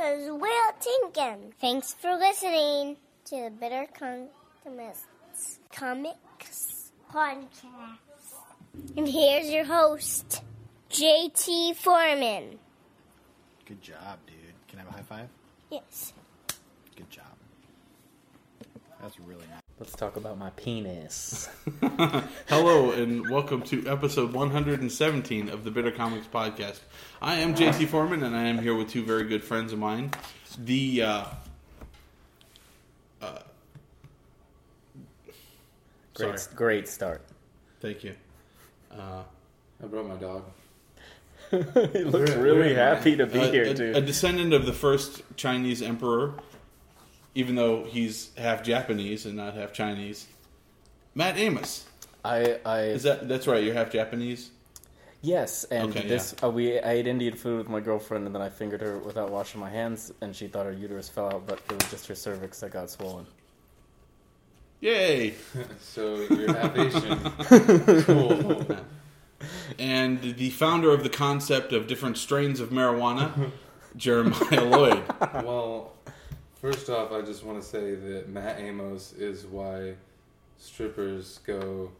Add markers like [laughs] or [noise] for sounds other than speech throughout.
is Will Tinkin. Thanks for listening to the Bitter Comics Comics Podcast. And here's your host, JT Foreman. Good job, dude. Can I have a high five? Yes. Good job. That's really nice. Let's talk about my penis. [laughs] Hello and welcome to episode 117 of the Bitter Comics podcast. I am JT Foreman and I am here with two very good friends of mine. The uh, uh, Great, sorry, great start. thank you. Uh, I brought my dog. [laughs] he looks really where am I? happy to be a, here, a- dude. a descendant of the first Chinese emperor, even though he's half Japanese and not half Chinese. Matt Amos. I, I, Is that that's right? You're half Japanese. yes, and Okay, this uh, we I ate Indian food with my girlfriend, and then I fingered her without washing my hands, and she thought her uterus fell out, but it was just her cervix that got swollen. Yay! [laughs] So you're half Asian. [laughs] cool. and the founder of the concept of different strains of marijuana, Jeremiah Lloyd. Well, first off, I just want to say that Matt Amos is why strippers go.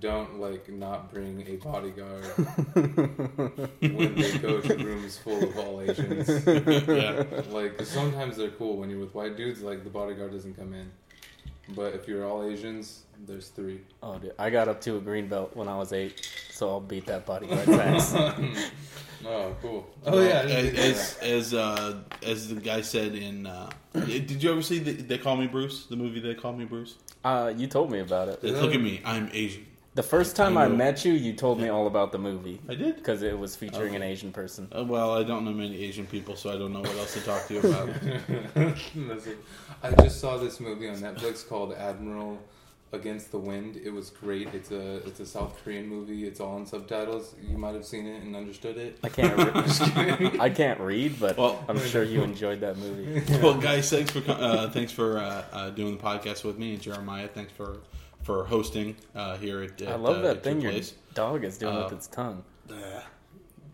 Don't like not bring a bodyguard [laughs] when they go to rooms full of all Asians. yeah. Like sometimes they're cool when you're with white dudes. Like the bodyguard doesn't come in, but if you're all Asians, there's three. Oh, dude, I got up to a green belt when I was eight, so I'll beat that bodyguard's [laughs] ass. [laughs] Oh, cool. Oh yeah, I didn't think of As as uh, as the guy said in, uh, did you ever see the, They Call Me Bruce? The movie They Call Me Bruce. Uh, you told me about it. Look at me, I'm Asian. The first time I know. met you, you told me all about the movie I did. because it was featuring Okay. an Asian person. Uh, well, I don't know many Asian people, so I don't know what else to talk to you about. [laughs] I just saw this movie on Netflix called Admiral Against the Wind. It was great. It's a it's a South Korean movie. It's all in subtitles. You might have seen it and understood it. I can't. Re- [laughs] I can't read, but Well- I'm sure you enjoyed that movie. [laughs] well, guys, thanks for co- uh, thanks for uh, uh, doing the podcast with me, and Jeremiah, thanks for for hosting uh, here at. at I love uh, that at thing your your place. dog is doing Uh, with its tongue.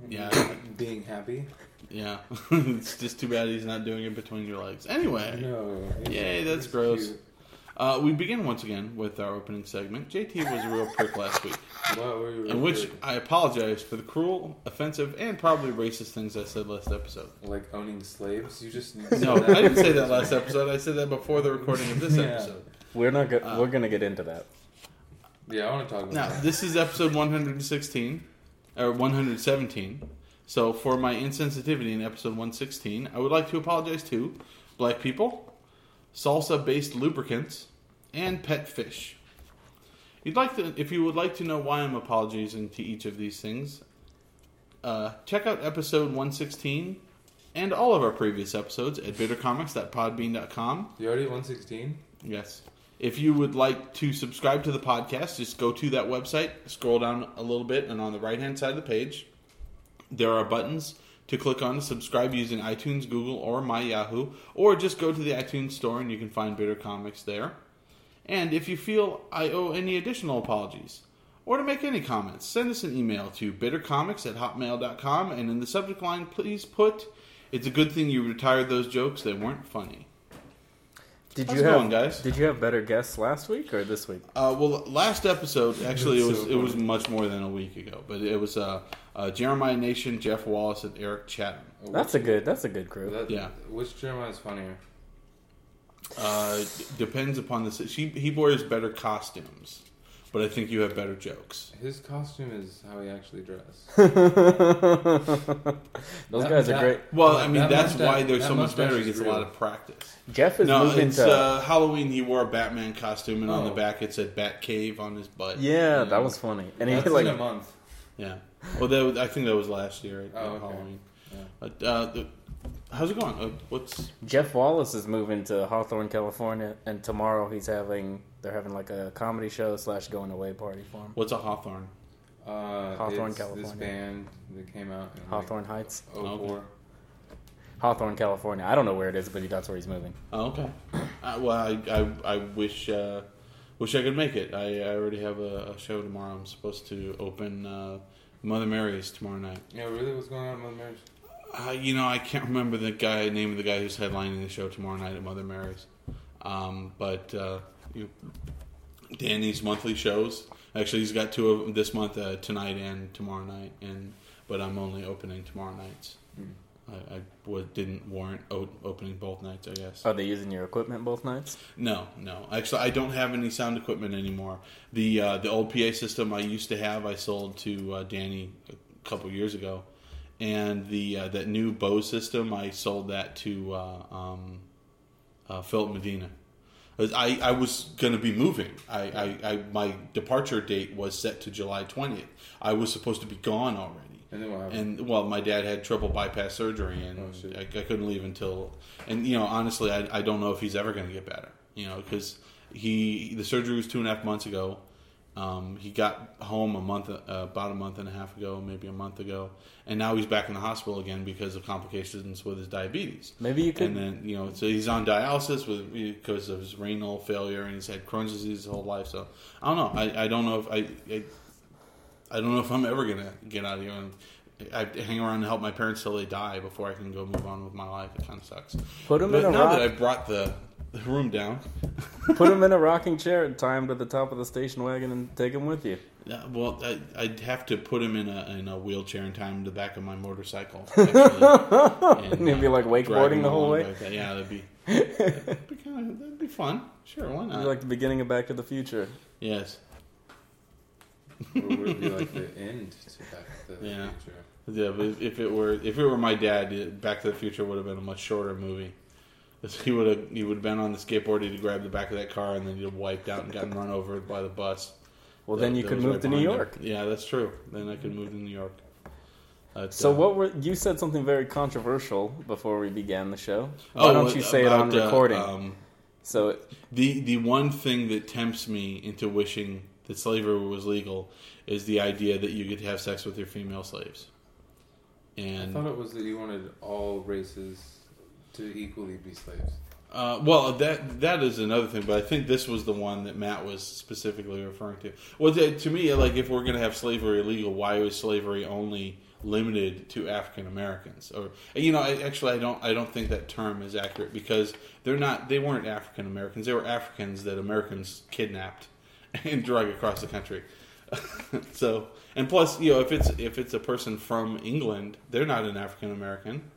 Yeah, [laughs] Being happy. yeah. it's just too bad he's not doing it between your legs. Anyway. No. Yay, that's gross. cute. Uh, we begin once again with our opening segment. JT was a real prick last week, What were you in which referring- I apologize for the cruel, offensive, and probably racist things I said last episode. like owning slaves? You just [laughs] No, I didn't say that last episode. I said that before the recording of this [laughs] Yeah. episode. We're not. Go- Uh, we're gonna get into that. Yeah, I want to talk about Now, that. this is episode 116, or 117. So, for my insensitivity in episode 116, I would like to apologize to black people, salsa based lubricants, and pet fish. You'd like to, if you would like to know why I'm apologizing to each of these things, uh, check out episode 116 and all of our previous episodes at bittercomics.podbean.com. You already at 116? Yes. If you would like to subscribe to the podcast, just go to that website, scroll down a little bit, and on the right hand side of the page, there are buttons to click on subscribe using iTunes, Google, or My Yahoo, or just go to the iTunes store and you can find Bitter Comics there. And if you feel I owe any additional apologies, or to make any comments, send us an email to bittercomics at hotmail.com, and in the subject line, please put, It's a good thing you retired those jokes, they weren't funny. Did how's you it have going, guys? Did you have better guests last week or this week? Uh, well, last episode actually it was so it was much more than a week ago, but it was uh, uh, Jeremiah Nation, Jeff Wallace, and Eric Chatham. That's a good. That's a good crew. That, Yeah. Which Jeremiah is funnier? Uh, depends upon the si- she he wears better costumes, but I think you have better jokes. His costume is how he actually dressed. [laughs] Those That- guys are great. Well, I mean that that's mustache- why they're that so much mustache better. He is gets a real. lot of practice. Jeff is No, moving it's to. uh, Halloween. He wore a Batman costume, and on the Oh. back it said Bat Cave on his butt. yeah, that was funny. And he That's like in a month. yeah. Well, that was, I think that was last year at Oh, okay. Halloween. Yeah. But, uh, the, how's it going? Uh, what's Jeff Wallace is moving to Hawthorne, California, and tomorrow he's having they're having like a comedy show slash going away party for him. what's a Hawthorne? Uh, Hawthorne, it's California. This band that came out in Hawthorne Heights, Like 04. Hawthorne, California. I don't know where it is, but he that's where he's moving. Oh, okay. [clears throat] Uh, well, I, I, I wish uh, wish I could make it. I, I already have a, a show tomorrow. I'm supposed to open uh, Mother Mary's tomorrow night. Yeah, really? What's going on with Mother Mary's? Uh, you know, I can't remember the guy name of the guy who's headlining the show tomorrow night at Mother Mary's. Um, but uh, you, Danny's monthly shows. Actually, he's got two of them this month, uh, tonight and tomorrow night. And but I'm only opening tomorrow nights. I, I was, didn't warrant o- opening both nights. I guess. Are they using your equipment both nights? No, no. Actually, I don't have any sound equipment anymore. The uh, the old PA system I used to have, I sold to uh, Danny a couple years ago, and the uh, that new Bose system, I sold that to uh, um, uh, Philip Medina. I, I was going to be moving. I, I, I my departure date was set to July twentieth. I was supposed to be gone already. And then what? And well, my dad had triple bypass surgery, and Oh. I, I couldn't leave until. And you know, honestly, I, I don't know if he's ever going to get better. You know, because he the surgery was two and a half months ago. Um, he got home a month, uh, about a month and a half ago, maybe a month ago, and now he's back in the hospital again because of complications with his diabetes. Maybe you could. And then you know, so he's on dialysis with because of his renal failure, and he's had Crohn's disease his whole life. So I don't know. I, I don't know if I, I I don't know if I'm ever gonna get out of here. And I hang around and help my parents till they die before I can go move on with my life. It kind of sucks. Put him But in a now rock. that I brought the, the room down, [laughs] Put him in a rocking chair and tie him to the top of the station wagon and take him with you. yeah, well, I, I'd have to put him in a in a wheelchair and tie him to the back of my motorcycle. [laughs] Actually, And he'd be uh, like wakeboarding the whole way? that. Yeah, that'd be [laughs] that'd be, kind of, that'd be fun. Sure, why not? like the beginning of Back to the Future. yes. Or would it be like the end to Back to the Yeah. Future? Yeah, but if- if it were if it were my dad, Back to the Future would have been a much shorter movie. He would have he would have been on the skateboard. He'd grab the back of that car and then he'd have wiped out and gotten run over by the bus. Well, that- then you could move right to New behind him. York. Yeah, that's true. Then I could move to New York. But, So uh, what were you said something very controversial before we began the show? Why oh, don't you say it on about, uh, recording? um, so the the one thing that tempts me into wishing that slavery was legal is the idea that you get to have sex with your female slaves. And I thought it was that you wanted all races to equally be slaves. Uh, well, that that is another thing, but I think this was the one that Matt was specifically referring to. Well, to, to me, like if we're going to have slavery illegal, why is slavery only limited to African Americans? Or you know, I, actually, I don't I don't think that term is accurate because they're not they weren't African Americans; they were Africans that Americans kidnapped [laughs] and drug across the country. [laughs] so, and plus, you know, if it's if it's a person from England, they're not an African American.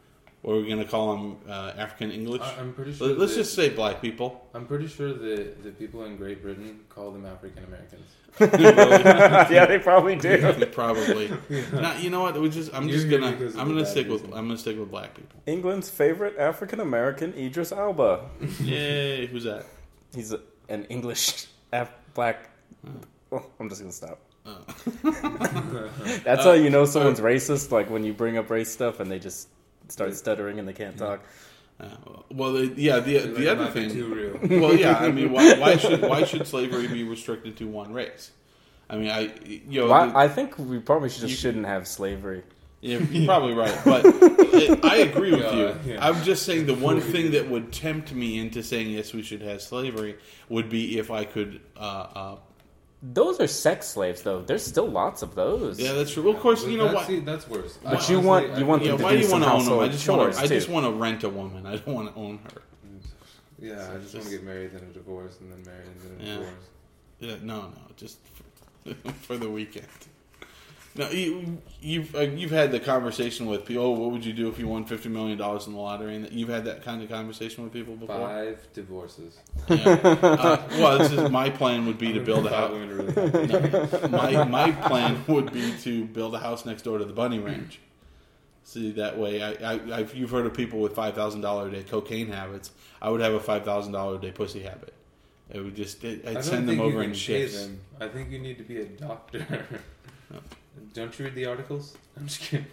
Or are we going to call them uh, African English? I, I'm pretty sure. Let- Let's that- just say black people. I'm pretty sure that the people in Great Britain call them African Americans. [laughs] yeah, they probably [laughs] do. Probably. Now, you know what? We just. I'm just gonna. I'm gonna bad stick with. I'm gonna stick with black people. England's favorite African American, Idris Elba. [laughs] Yay! Who's that? He's a, an English Af- black. Oh, I'm just gonna stop. That's how you know someone's racist. Like when you bring up race stuff and they just start stuttering and they can't talk. Uh, well, the, yeah. The Like, the it other thing. too real. [laughs] Well, yeah. I mean, why, why should why [laughs] should slavery be restricted to one race? I mean, I you know. Well, the- I think we probably should just You- shouldn't have slavery. Yeah, [laughs] you're probably right, but I I agree with Yeah, you. yeah. I'm just saying the one thing that would tempt me into saying yes, we should have slavery would be if I could. Uh, uh, Those are sex slaves, though. There's still lots of those. yeah, that's true. Well, of course, you know that's, what? see, that's worse. But you want- you want Yeah, them to why do do you some want to own them? I household just want chores, to. I just want to rent a woman. I don't want to own her. Yeah, I just want to get married, then a divorce, and then married, and then a Yeah. divorce. Yeah, no, no, just for, [laughs] for the weekend. No, you, you've uh, you've had the conversation with people. Oh, what would you do if you won fifty million dollars in the lottery? And you've had that kind of conversation with people before. Five divorces. Yeah. Uh, well, this is my plan would be to build a house. happy. [laughs] My my plan would be to build a house next door to the bunny ranch. See that way, I, I I've, you've heard of people with five thousand dollar a day cocaine habits. I would have a five thousand dollar a day pussy habit. It would just it, I I'd send them over in shifts. them. I think you need to be a doctor. Don't you read the articles? [laughs] I'm just kidding.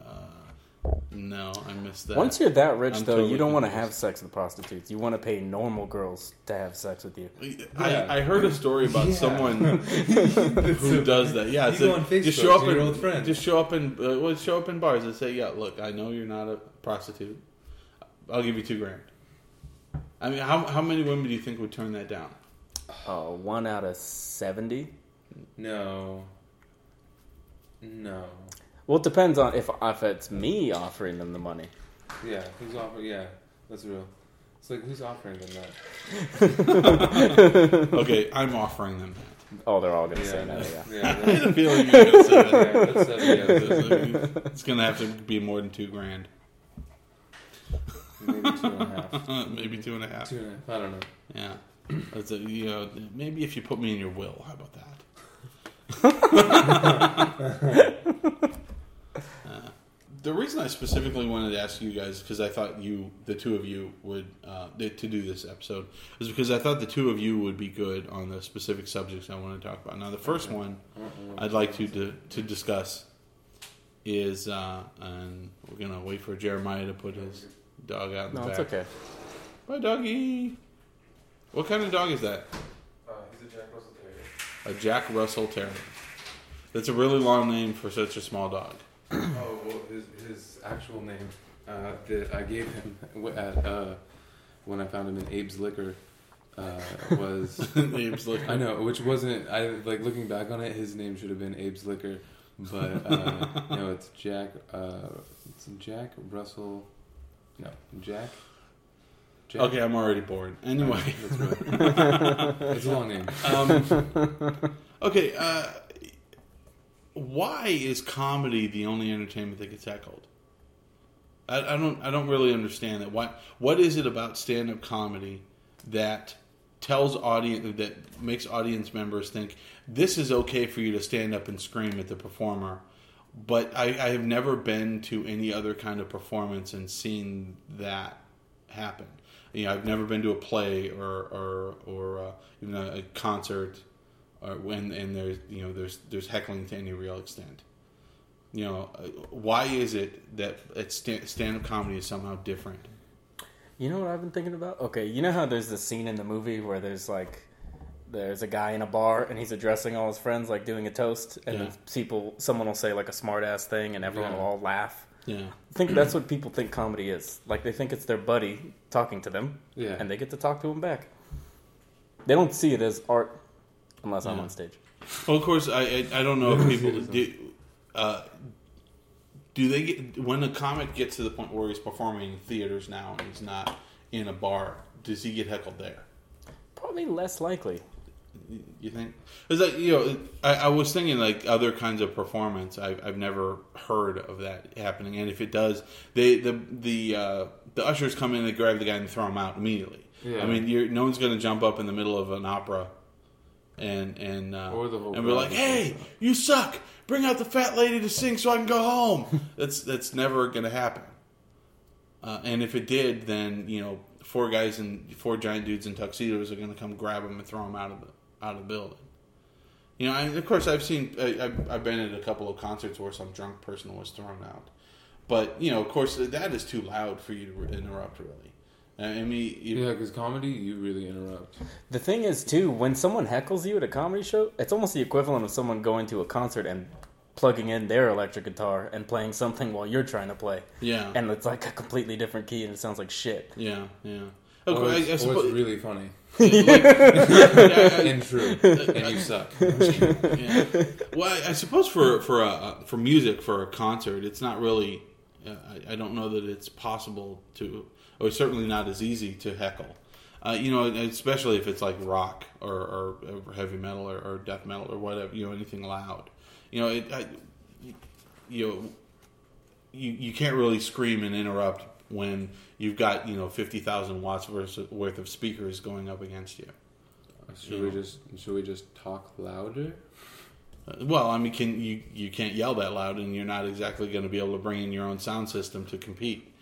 Uh, no, I missed that. Once you're that rich, I'm though, totally you don't want to have sex with prostitutes. You want to pay normal girls to have sex with you. I, Yeah. I heard a story about Yeah. someone [laughs] who does that. Yeah, You it's go a- on Facebook just show up to your in old friends. just show up in uh, well, show up in bars and say, "Yeah, look, I know you're not a prostitute. I'll give you two grand." I mean, how how many women do you think would turn that down? Uh, one out of seventy. No. No. Well, it depends on if if it's me offering them the money. Yeah, who's offering? Yeah, that's real. It's like who's offering them that? [laughs] Okay, I'm offering them that. Oh, they're all gonna Yeah, say no. Yeah. yeah, [laughs] I that's, had a feeling you were [laughs] going to say that. yeah, seven, yeah, It's going to have to be more than two grand. maybe two and a half. Maybe two and a half. Two and a half. I don't know. Yeah. That's a, you know, maybe if you put me in your will, how about that? Uh, the reason I specifically wanted to ask you guys because I thought you, the two of you, would uh, to do this episode is because I thought the two of you would be good on the specific subjects I want to talk about. Now, the first one I'd like to to, to discuss is, uh, and we're gonna wait for Jeremiah to put his dog out in the No, back. it's okay. Bye, doggy. What kind of dog is that? Uh, he's a Jack Russell Terrier. A Jack Russell Terrier. That's a really long name for such a small dog. [clears throat] Oh well, his his actual name uh, that I gave him at uh, when I found him in Abe's Liquor uh, was [laughs] Name's like I know, which wasn't I like looking back on it. His name should have been Abe's Liquor, but uh, [laughs] no, it's Jack. Uh, it's Jack Russell. No, Jack. Jack. Okay, I'm already bored. Anyway, That's right. [laughs] it's a long name. um, okay. Why is comedy the only entertainment that gets heckled? I, I don't. I don't really understand that. Why? What is it about stand-up comedy that tells audience that makes audience members think this is okay for you to stand up and scream at the performer? But I, I have never been to any other kind of performance and seen that happen. You know, I've never been to a play or or or uh, even a, a concert, or when and there's you know there's there's heckling to any real extent. You know, why is it that at stand stand up comedy is somehow different? You know what I've been thinking about? Okay, you know how there's this scene in the movie where there's like there's a guy in a bar and he's addressing all his friends like doing a toast and Yeah. people someone will say like a smart ass thing and everyone Yeah. will all laugh. Yeah, I think that's what people think comedy is. Like they think it's their buddy talking to them Yeah. and they get to talk to him back. They don't see it as art unless I'm on stage. Well, of course, I I, I don't know if people [laughs] do. Uh, do they get when a comic gets to the point where he's performing in theaters now and he's not in a bar? Does he get heckled there? Probably less likely. You think? It's like you know, I, I was thinking like other kinds of performance. I've I've never heard of that happening, and if it does, they the the uh, the ushers come in, they grab the guy and throw him out immediately. Yeah. I mean, you're, no one's going to jump up in the middle of an opera, and and uh, Or the whole and be like. "Hey, you suck! Bring out the fat lady to sing so I can go home." [laughs] that's that's never going to happen. Uh, and if it did, then you know, four guys and four giant dudes in tuxedos are going to come grab him and throw him out of the out of the building. You know, and of course, I've seen, I, I've, I've been at a couple of concerts where some drunk person was thrown out, but you know, of course, that is too loud for you to interrupt. Really, I mean, you, Yeah, because comedy, you really interrupt. The thing is, too, when someone heckles you at a comedy show, it's almost the equivalent of someone going to a concert and plugging in their electric guitar and playing something while you're trying to play. yeah, And it's like a completely different key and it sounds like shit. yeah, yeah. Or Okay, I, I it's, or it's really funny yeah, [laughs] [laughs] and true, and you suck. [laughs] yeah. Well, I, I suppose for for uh, for music for a concert, it's not really. Uh, I, I don't know that it's possible to, or certainly not as easy to heckle. Uh, you know, especially if it's like rock or, or, or heavy metal or, or death metal or whatever. You know, anything loud. You know, it. I, you know, you you can't really scream and interrupt when you've got you know fifty thousand watts worth worth of speakers going up against you. Should we just should we just talk louder? Uh, Well, I mean, can you you can't yell that loud, and you're not exactly going to be able to bring in your own sound system to compete.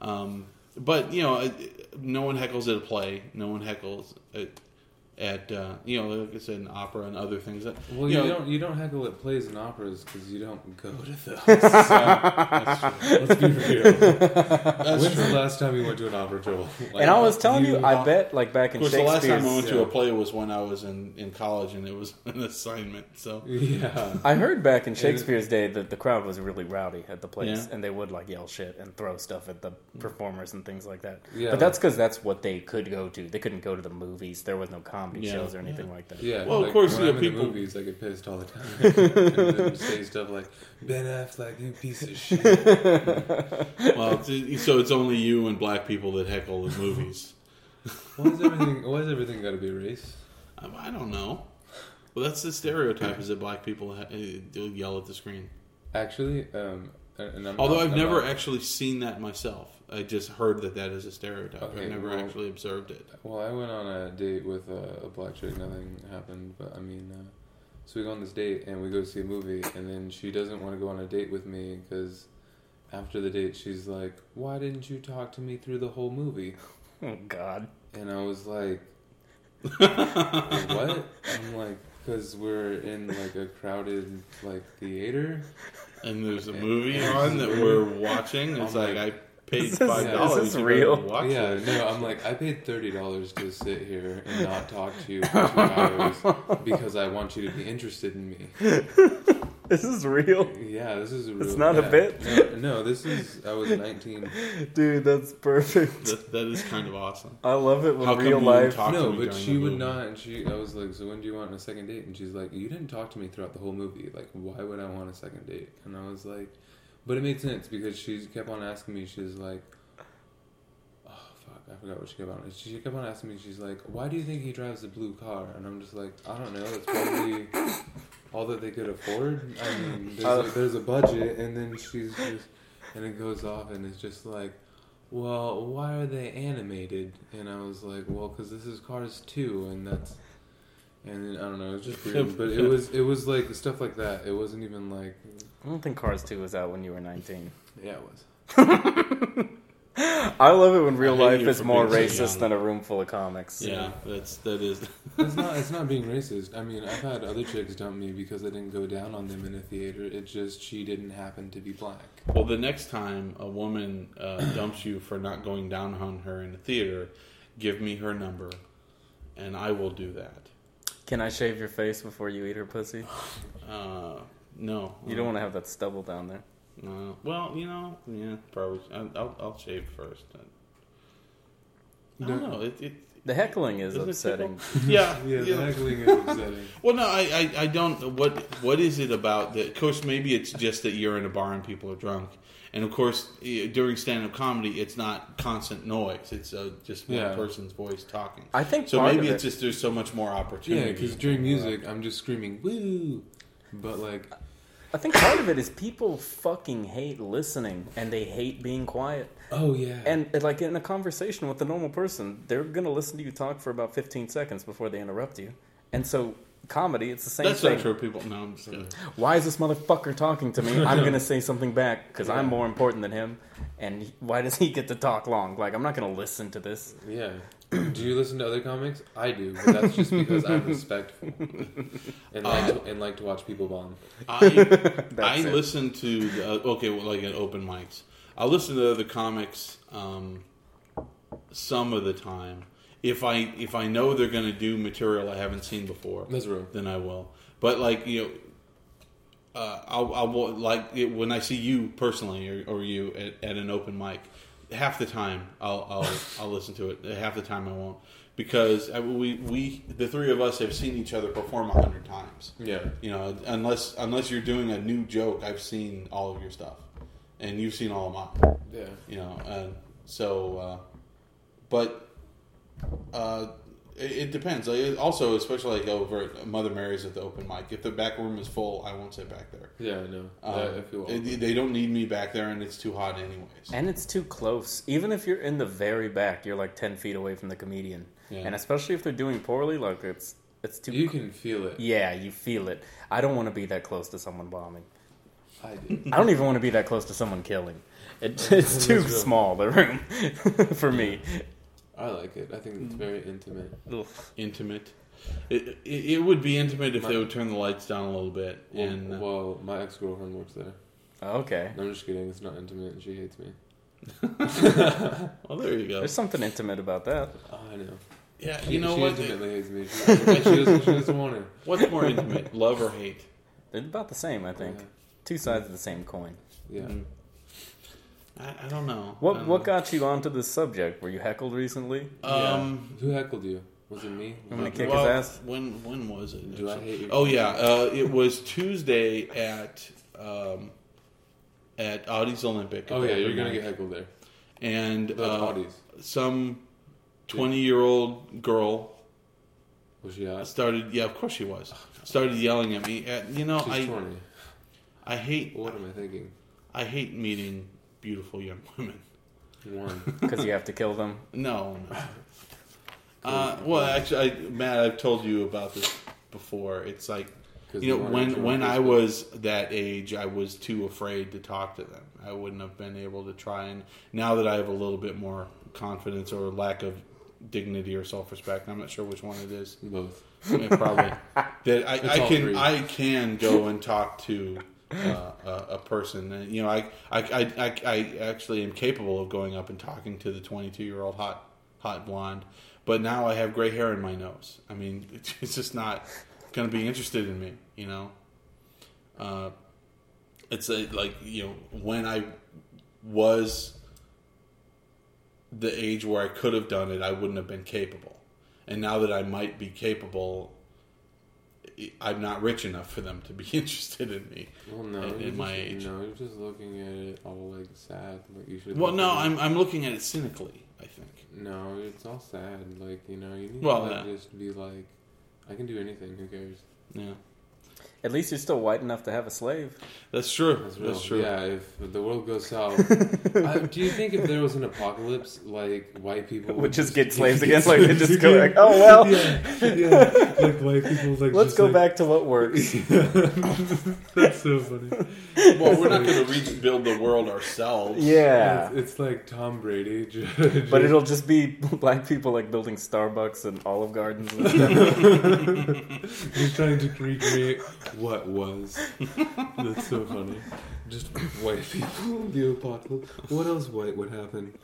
Um, but you know, no one heckles at a play. No one heckles at uh, you know, like I said, in opera and other things. That, Well, you you, know, don't you don't heckle at plays and operas because you don't go to those. [laughs] That's true. Let's be real. [laughs] That's When's true. the last time you went to an opera, Joel? Like, and I was telling you, you- I bet, like back in Of course, the last time I went to a play was when I was in, in college, and it was [laughs] an assignment. So Yeah. I heard back in Shakespeare's day that the crowd was really rowdy at the place, Yeah. and they would like yell shit and throw stuff at the performers and things like that. Yeah. But that's because that's what they could go to. They couldn't go to the movies. There was no comedy comedy Yeah. shows or anything like that. Yeah. Well, of course, when yeah, I'm in the people- movies, I get pissed all the time, [laughs] and say stuff like Ben Affleck, you piece of shit. Well, it's, so it's only you and black people that heckle the movies. [laughs] Why is everything? Why is everything got to be race? I, I don't know. Well, that's the stereotype is that black people ha- uh, yell at the screen. Actually, um, and and I'm Although not- I've I'm never not- actually seen that myself. I just heard that that is a stereotype. Okay, I've never well- actually observed it. Well, I went on a date with a, a black chick. Nothing happened, but I mean, uh, so we go on this date and we go to see a movie, and then she doesn't want to go on a date with me because after the date, she's like, "Why didn't you talk to me through the whole movie?" [laughs] Oh God. And I was like, [laughs] "What?" I'm like, "Cause we're in like a crowded like theater." And there's a movie on that we're watching. It's oh I'm like, like, I paid Is this- five is dollars. this real? Watch yeah, it. no, I'm like, I paid thirty dollars to sit here and not talk to you for two hours because I want you to be interested in me. [laughs] [laughs] This is real, Yeah, this is real. It's not a bit? No, no, this is. I was 19. [laughs] dude. That's perfect. That, that is kind of awesome. I love it when How come real you life. talk to no, me but she the would movie? not. And she, I was like, so when do you want a second date? And she's like, you didn't talk to me throughout the whole movie. Like, why would I want a second date? And I was like, but it made sense because she kept on asking me. She's like, fuck, I forgot what she kept on. She kept on asking me. She's like, why do you think he drives the blue car? And I'm just like, I don't know. It's probably all that they could afford. I mean, there's, Uh, a, there's a budget, and then she's just, and it goes off, and it's just like, well, why are they animated? And I was like, well, because this is Cars 2, and that's, and then, I don't know, it was just weird, [laughs] but it was, it was like stuff like that. It wasn't even like, I don't think Cars Two was out when you were 19. yeah, it was. [laughs] [laughs] I love it when real life is more being so racist young. than a room full of comics. Yeah, that's that is. It's not, [laughs] it's not being racist. I mean, I've had other chicks dump me because I didn't go down on them in a theater. It just she didn't happen to be black. Well, the next time a woman uh, [coughs] dumps you for not going down on her in a theater, give me her number, and I will do that. Can I shave your face before you eat her pussy? Uh, no, You don't want to have that stubble down there. Uh, well, you know, yeah, probably. I'll, I'll, I'll shave first. I don't know. It, it, The heckling is Isn't it upsetting. [laughs] yeah, Yeah, [laughs] yeah. the heckling is upsetting. [laughs] Well, no, I, I, I don't. What what is it about that? Of course, maybe it's just that you're in a bar and people are drunk, and of course, eh, during stand-up comedy, it's not constant noise. It's uh, just one Yeah. person's voice talking. I think So part maybe of it's it- just there's so much more opportunity. Yeah, because during music, I'm just screaming "woo," but like, I think part of it is people fucking hate listening and they hate being quiet. oh yeah, And like in a conversation with a normal person, they're gonna listen to you talk for about 15 seconds before they interrupt you. And so comedy, it's the same That's thing. That's not true. People, no, I'm just kidding. Why is this motherfucker talking to me? I'm gonna [laughs] say something back because I'm more important than him. And why does he get to talk long? Like I'm not gonna listen to this. yeah. [clears throat] do you listen to other comics? I do, but that's just because I'm respectful and like to, and like to watch people bomb. I [laughs] I listen to the, uh, okay, well, like at open mics. I listen to other comics um, some of the time. If I if I know they're going to do material I haven't seen before, That's real. then I will. But like you know, uh, I'll, I'll like it, when I see you personally or, or you at, at an open mic. Half the time I'll I'll I'll listen to it. Half the time I won't because I, we we the three of us have seen each other perform a hundred times. Yeah, You know, unless unless you're doing a new joke, I've seen all of your stuff, and you've seen all of mine. yeah. You know, and so, uh, but uh, it, it depends. Like, it- also, especially like over at Mother Mary's at the open mic. If the back room is full, I won't sit back there. Yeah, I know. Um, I, I feel it- they don't need me back there, and it's too hot anyways. And it's too close. Even if you're in the very back, you're like 10 feet away from the comedian. Yeah. And especially if they're doing poorly, like it's it's too. you can feel it. yeah, you feel it. I don't want to be that close to someone bombing. I do. I don't even want to be that close to someone killing. It, it's [laughs] too small the room [laughs] for me. I like it. I think it's very intimate. Ugh. Intimate. It, it, it would be intimate if they would turn the lights down a little bit. Well, And uh, well, my ex girlfriend works there. Okay. No, I'm just kidding. It's not intimate, and she hates me. [laughs] well, there you go. There's something intimate about that. Oh, I know. Yeah, She, you know she what? intimately hates me. [laughs] She, she, doesn't, she doesn't want her. What's more intimate, love or hate? They're about the same, I think. Yeah. Two sides of the same coin. Yeah. Mm. I, I don't know. What don't what know. got you onto this subject? Were you heckled recently? Um, Who heckled you? Was it me? I'm gonna kick Well, his ass. When when was it? Do I hate your Oh yeah, uh, it was Tuesday at um, at Audie's Olympic. Oh yeah, you're gonna get heckled there. and uh, some twenty year old girl Was she hot? started. Yeah, of course she was. Started yelling at me. At, you know, She's I 20. I hate What am I thinking? I hate meeting beautiful young [laughs] women. One. Because you have to kill them. [laughs] No. no. Uh, well, actually, I, Matt, I've told you about this before. It's like you know when when I was that age, I was too afraid to talk to them. I wouldn't have been able to try. And now that I have a little bit more confidence or lack of dignity or self respect, I'm not sure which one it is. both. Yeah, probably that I, [laughs] I can three. I can go and talk to uh, a, a person. And, you know, I, I I I actually am capable of going up and talking to the 22 year old hot hot blonde. But now I have gray hair in my nose. I mean, [laughs] it's just not going to be interested in me. You know. Uh, it's a, like you know when I was the age where I could have done it, I wouldn't have been capable. And now that I might be capable, I'm not rich enough for them to be [laughs] interested in me. Well, no, At- you're at my just, age. No, you're just looking at it all like sad. Like you should. Well, no, I'm I'm looking at it cynically. I think. No, it's all sad. Like you know, you need Well, to like, yeah. just be like, I can do anything. Who cares? Yeah, At least you're still white enough to have a slave. that's true. That's That's, true. Yeah, if the world goes [laughs] south, I, [laughs] do you think if there was an apocalypse, like white people Would just get slaves [laughs] again, like they just go like, oh well, yeah, like white people, like let's go like- back to what works. That's so funny. Well, we're not going to rebuild the world ourselves. Yeah, It's, it's like Tom Brady, ju- but it'll just be black people like building Starbucks and Olive Gardens. And stuff. He's trying to recreate what was. [laughs] That's so funny. Just white people, [laughs] the apocalypse. What else white would happen?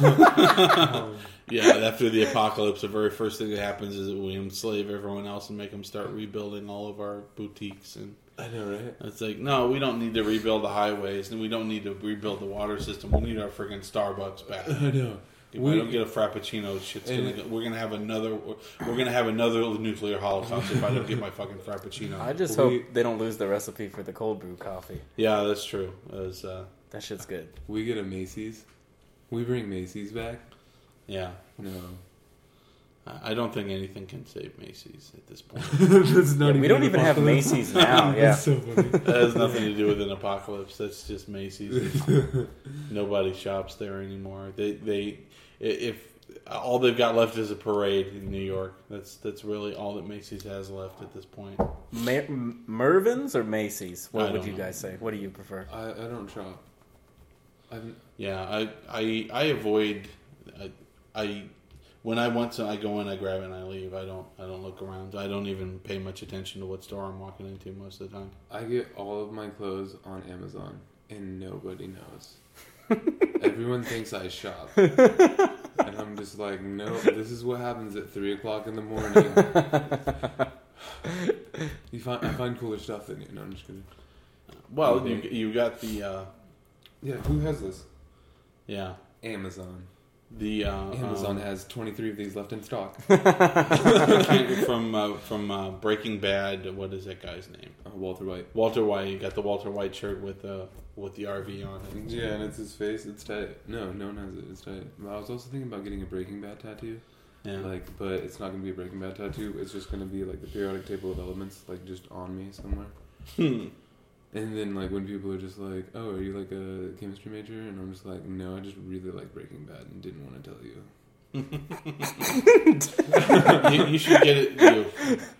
Um, [laughs] Yeah, after the apocalypse, the very first thing that happens is that we enslave everyone else and make them start rebuilding all of our boutiques. And I know, right? it's like, no, we don't need to rebuild the highways, and we don't need to rebuild the water system. We need our freaking Starbucks back. I know. If We- I don't get a frappuccino, shit's gonna. Go, we're gonna have another. We're gonna have another nuclear holocaust if I don't get my fucking frappuccino. I just We- hope they don't lose the recipe for the cold brew coffee. yeah, that's true. As, uh, That shit's good. We get a Macy's. We bring Macy's back. yeah, No, I I don't think anything can save Macy's at this point. [laughs] that's Yeah, we don't even have Macy's now. [laughs] Yeah, That's so funny. that has nothing to do with an apocalypse. That's just Macy's. [laughs] Nobody shops there anymore. They they if all they've got left is a parade in New York. That's that's really all that Macy's has left at this point. Ma- M- Mervyn's or Macy's? I What would you know. guys say? What do you prefer? I, I don't shop. I'm, Yeah, I I I avoid I, I when I want to I go in I grab it and I leave. I don't I don't look around. I don't even pay much attention to what store I'm walking into most of the time. I get all of my clothes on Amazon, and nobody knows. Everyone thinks I shop, and I'm just like, no. This is what happens at three o'clock in the morning. you find I find cooler stuff than you. No, I'm just kidding. Well, you you got the uh, Yeah, who has this? yeah Amazon. The uh, Amazon um, has 23 of these left in stock. [laughs] from uh, from uh, Breaking Bad. What is that guy's name? Uh, Walter White. Walter White. You got the Walter White shirt with uh with the RV on it. Yeah, and it's his face. It's tight. No, no one has it. It's tight. I was also thinking about getting a Breaking Bad tattoo. Yeah. Like, but it's not gonna be a Breaking Bad tattoo. It's just gonna be like the periodic table of elements, like just on me somewhere. Hmm. [laughs] [laughs] And then like when people are just like, "Oh, are you like a chemistry major?" and I'm just like, "No, I just really like Breaking Bad and didn't want to tell you." [laughs] you, you should get it you know,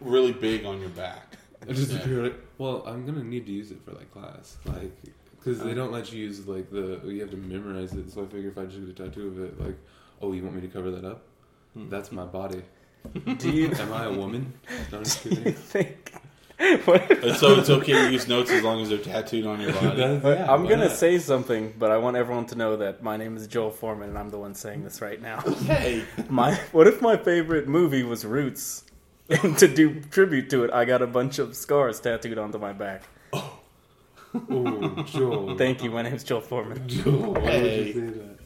really big on your back. It's just Yeah. a periodic. Well, I'm gonna need to use it for like class, like because they don't let you use like the you have to memorize it. So I figure if I just get a tattoo of it, like, oh, you want me to cover that up? Hmm. That's my body. [laughs] Do you Am I a woman? No, I'm just [laughs] do you think? [laughs] What? And so it's okay to use notes as long as they're tattooed on your [laughs] body. Yeah, I'm gonna not? say something, but I want everyone to know that my name is Joel Foreman, and I'm the one saying this right now. [laughs] Hey, My what if my favorite movie was Roots? And to do tribute to it, I got a bunch of scars tattooed onto my back. Oh, Joel. Thank you. My name's Joel Foreman. Joel, why Hey. would you say that?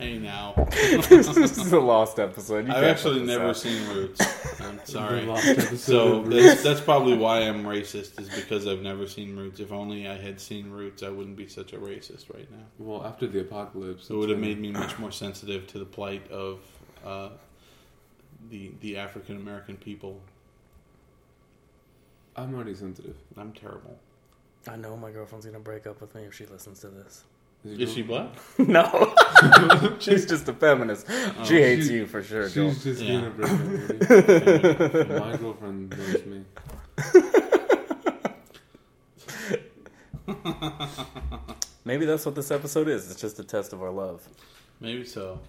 Hey now, [laughs] this is a lost episode. You I've actually never out. seen Roots. [laughs] I'm sorry. The lost So that's, that's probably why I'm racist, is because I've never seen Roots. If only I had seen Roots, I wouldn't be such a racist right now. Well, after the apocalypse, It would have it's made me much more sensitive to the plight of uh, the the African American people. I'm already sensitive. I'm terrible. I know my girlfriend's gonna break up with me if she listens to this. Is she black? [laughs] no, [laughs] [laughs] she's just a feminist. Oh, she hates she- you for sure, Joel. She's just Yeah. gonna break up with me. My girlfriend loves me. Maybe that's what this episode is. It's just a test of our love. Maybe so.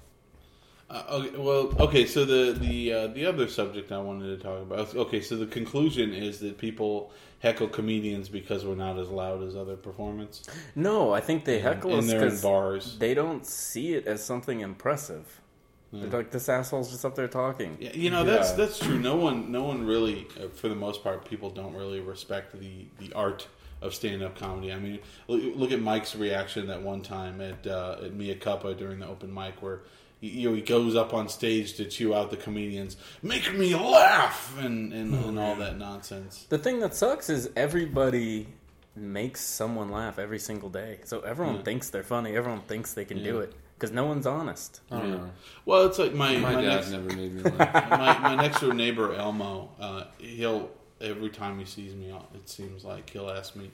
Uh, okay, well, okay. So the the uh, the other subject I wanted to talk about. Okay, so the conclusion is that people heckle comedians because we're not as loud as other performers, No, I think they heckle and us they're bars. they don't see it as something impressive. Yeah. They're like this asshole's just up there talking. Yeah, you know that's Yeah. that's true. No one, no one really, uh, for the most part, people don't really respect the the art of stand up comedy. I mean, look, look at Mike's reaction that one time at uh, at Mia Cuppa during the open mic where. He- You know, he goes up on stage to chew out the comedians, make me laugh, and and, and all that nonsense. The thing that sucks is everybody makes someone laugh every single day. So everyone Yeah. thinks they're funny. Everyone thinks they can do it because no one's honest. I don't Yeah. know. Well, it's like my My, my, dad next, never made me [laughs] laugh. my, my next door neighbor Elmo, uh, he'll every time he sees me, it seems like he'll ask me,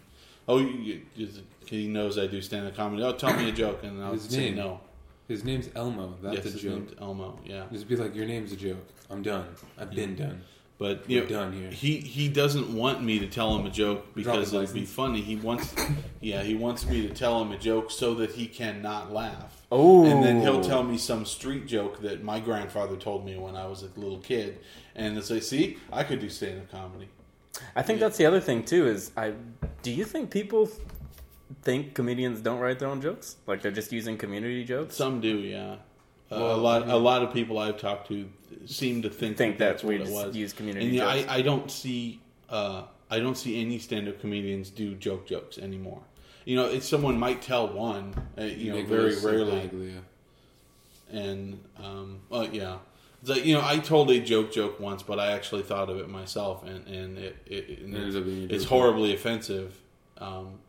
"Oh, you, you, he knows I do stand up comedy. Oh, tell me a joke," and I'll His say name. no. His name's Elmo. That's yes, a his joke. name's Elmo. Yeah, Just be like, your name's a joke. I'm done. I've been done. but You're know, done here. he he doesn't want me to tell him a joke because it'll be license. funny. He wants, yeah, he wants me to tell him a joke so that he cannot laugh. Oh, And then he'll tell oh. me some street joke that my grandfather told me when I was a little kid, and they'll say, "See, I could do stand up comedy." I think that's the other thing too. Is I do you think people think comedians don't write their own jokes? Like they're just using community jokes? Some do, yeah. Uh, a Well, lot, yeah. a lot of people I've talked to seem to think, think that that that's we what it was. use community and yeah, jokes. I, I don't see, uh, I don't see any stand-up comedians do joke jokes anymore. You know, if someone might tell one, uh, you know, very Nicholas rarely, Paglia. and um, uh, yeah. It's like, you know, I told a joke joke once, but I actually thought of it myself, and and it, it, it- It ended up being a it's horribly offensive. Um,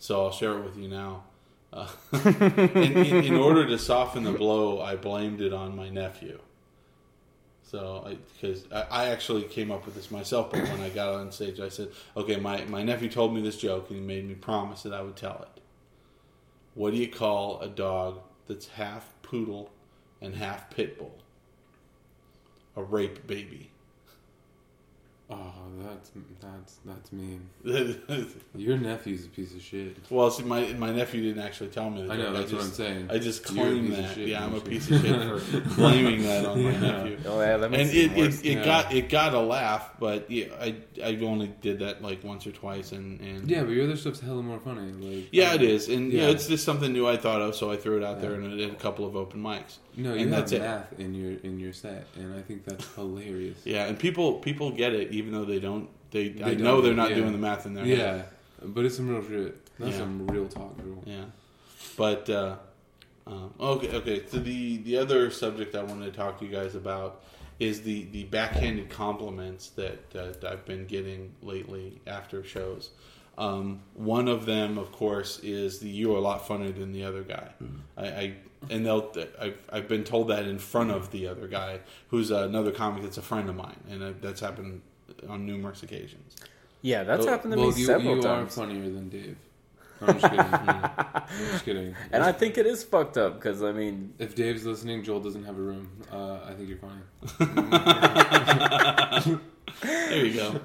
so I'll share it with you now. Uh, [laughs] in, in, in order to soften the blow, I blamed it on my nephew. So, because I, I, actually came up with this myself, but when I got on stage, I said, "Okay, my, my nephew told me this joke, and he made me promise that I would tell it. What do you call a dog that's half poodle and half pit bull? A rape baby." Oh, that's that's that's mean. [laughs] Your nephew's a piece of shit. well, see, my my nephew didn't actually tell me. The I know joke. that's just, what I'm saying. I just claim that. shit, yeah, I'm a piece of shit for [laughs] blaming that on my Yeah. nephew. Oh yeah, that And makes it, it, it, it Yeah. got it got a laugh, but yeah, I I only did that like once or twice, and, and Yeah, but your other stuff's hella more funny. Like yeah, it um, is, and yeah, Yeah. it's just something new I thought of, so I threw it out there Yeah. and I did a couple of open mics. No, you and have that's it. math in your in your set, and I think that's hilarious. Yeah, and people people get it, even though they don't. They, I They know don't, they're not yeah. doing the math in their Yeah, head. but it's some real shit. That's Yeah. some real talk, bro. Yeah, but uh, um, okay, okay. So the the other subject I wanted to talk to you guys about is the the backhanded compliments that uh, I've been getting lately after shows. Um, one of them, of course, is the "you are a lot funnier than the other guy." I, I and they'll I've, I've been told that in front of the other guy, who's another comic that's a friend of mine, and that's happened on numerous occasions. yeah, that's Well- happened to well, me you, several you times. are funnier than Dave. I'm just kidding. [laughs] I'm just kidding. And I think it is fucked up because I mean, If Dave's listening, Joel doesn't have a room. Uh, I think you're funny. [laughs] There you go.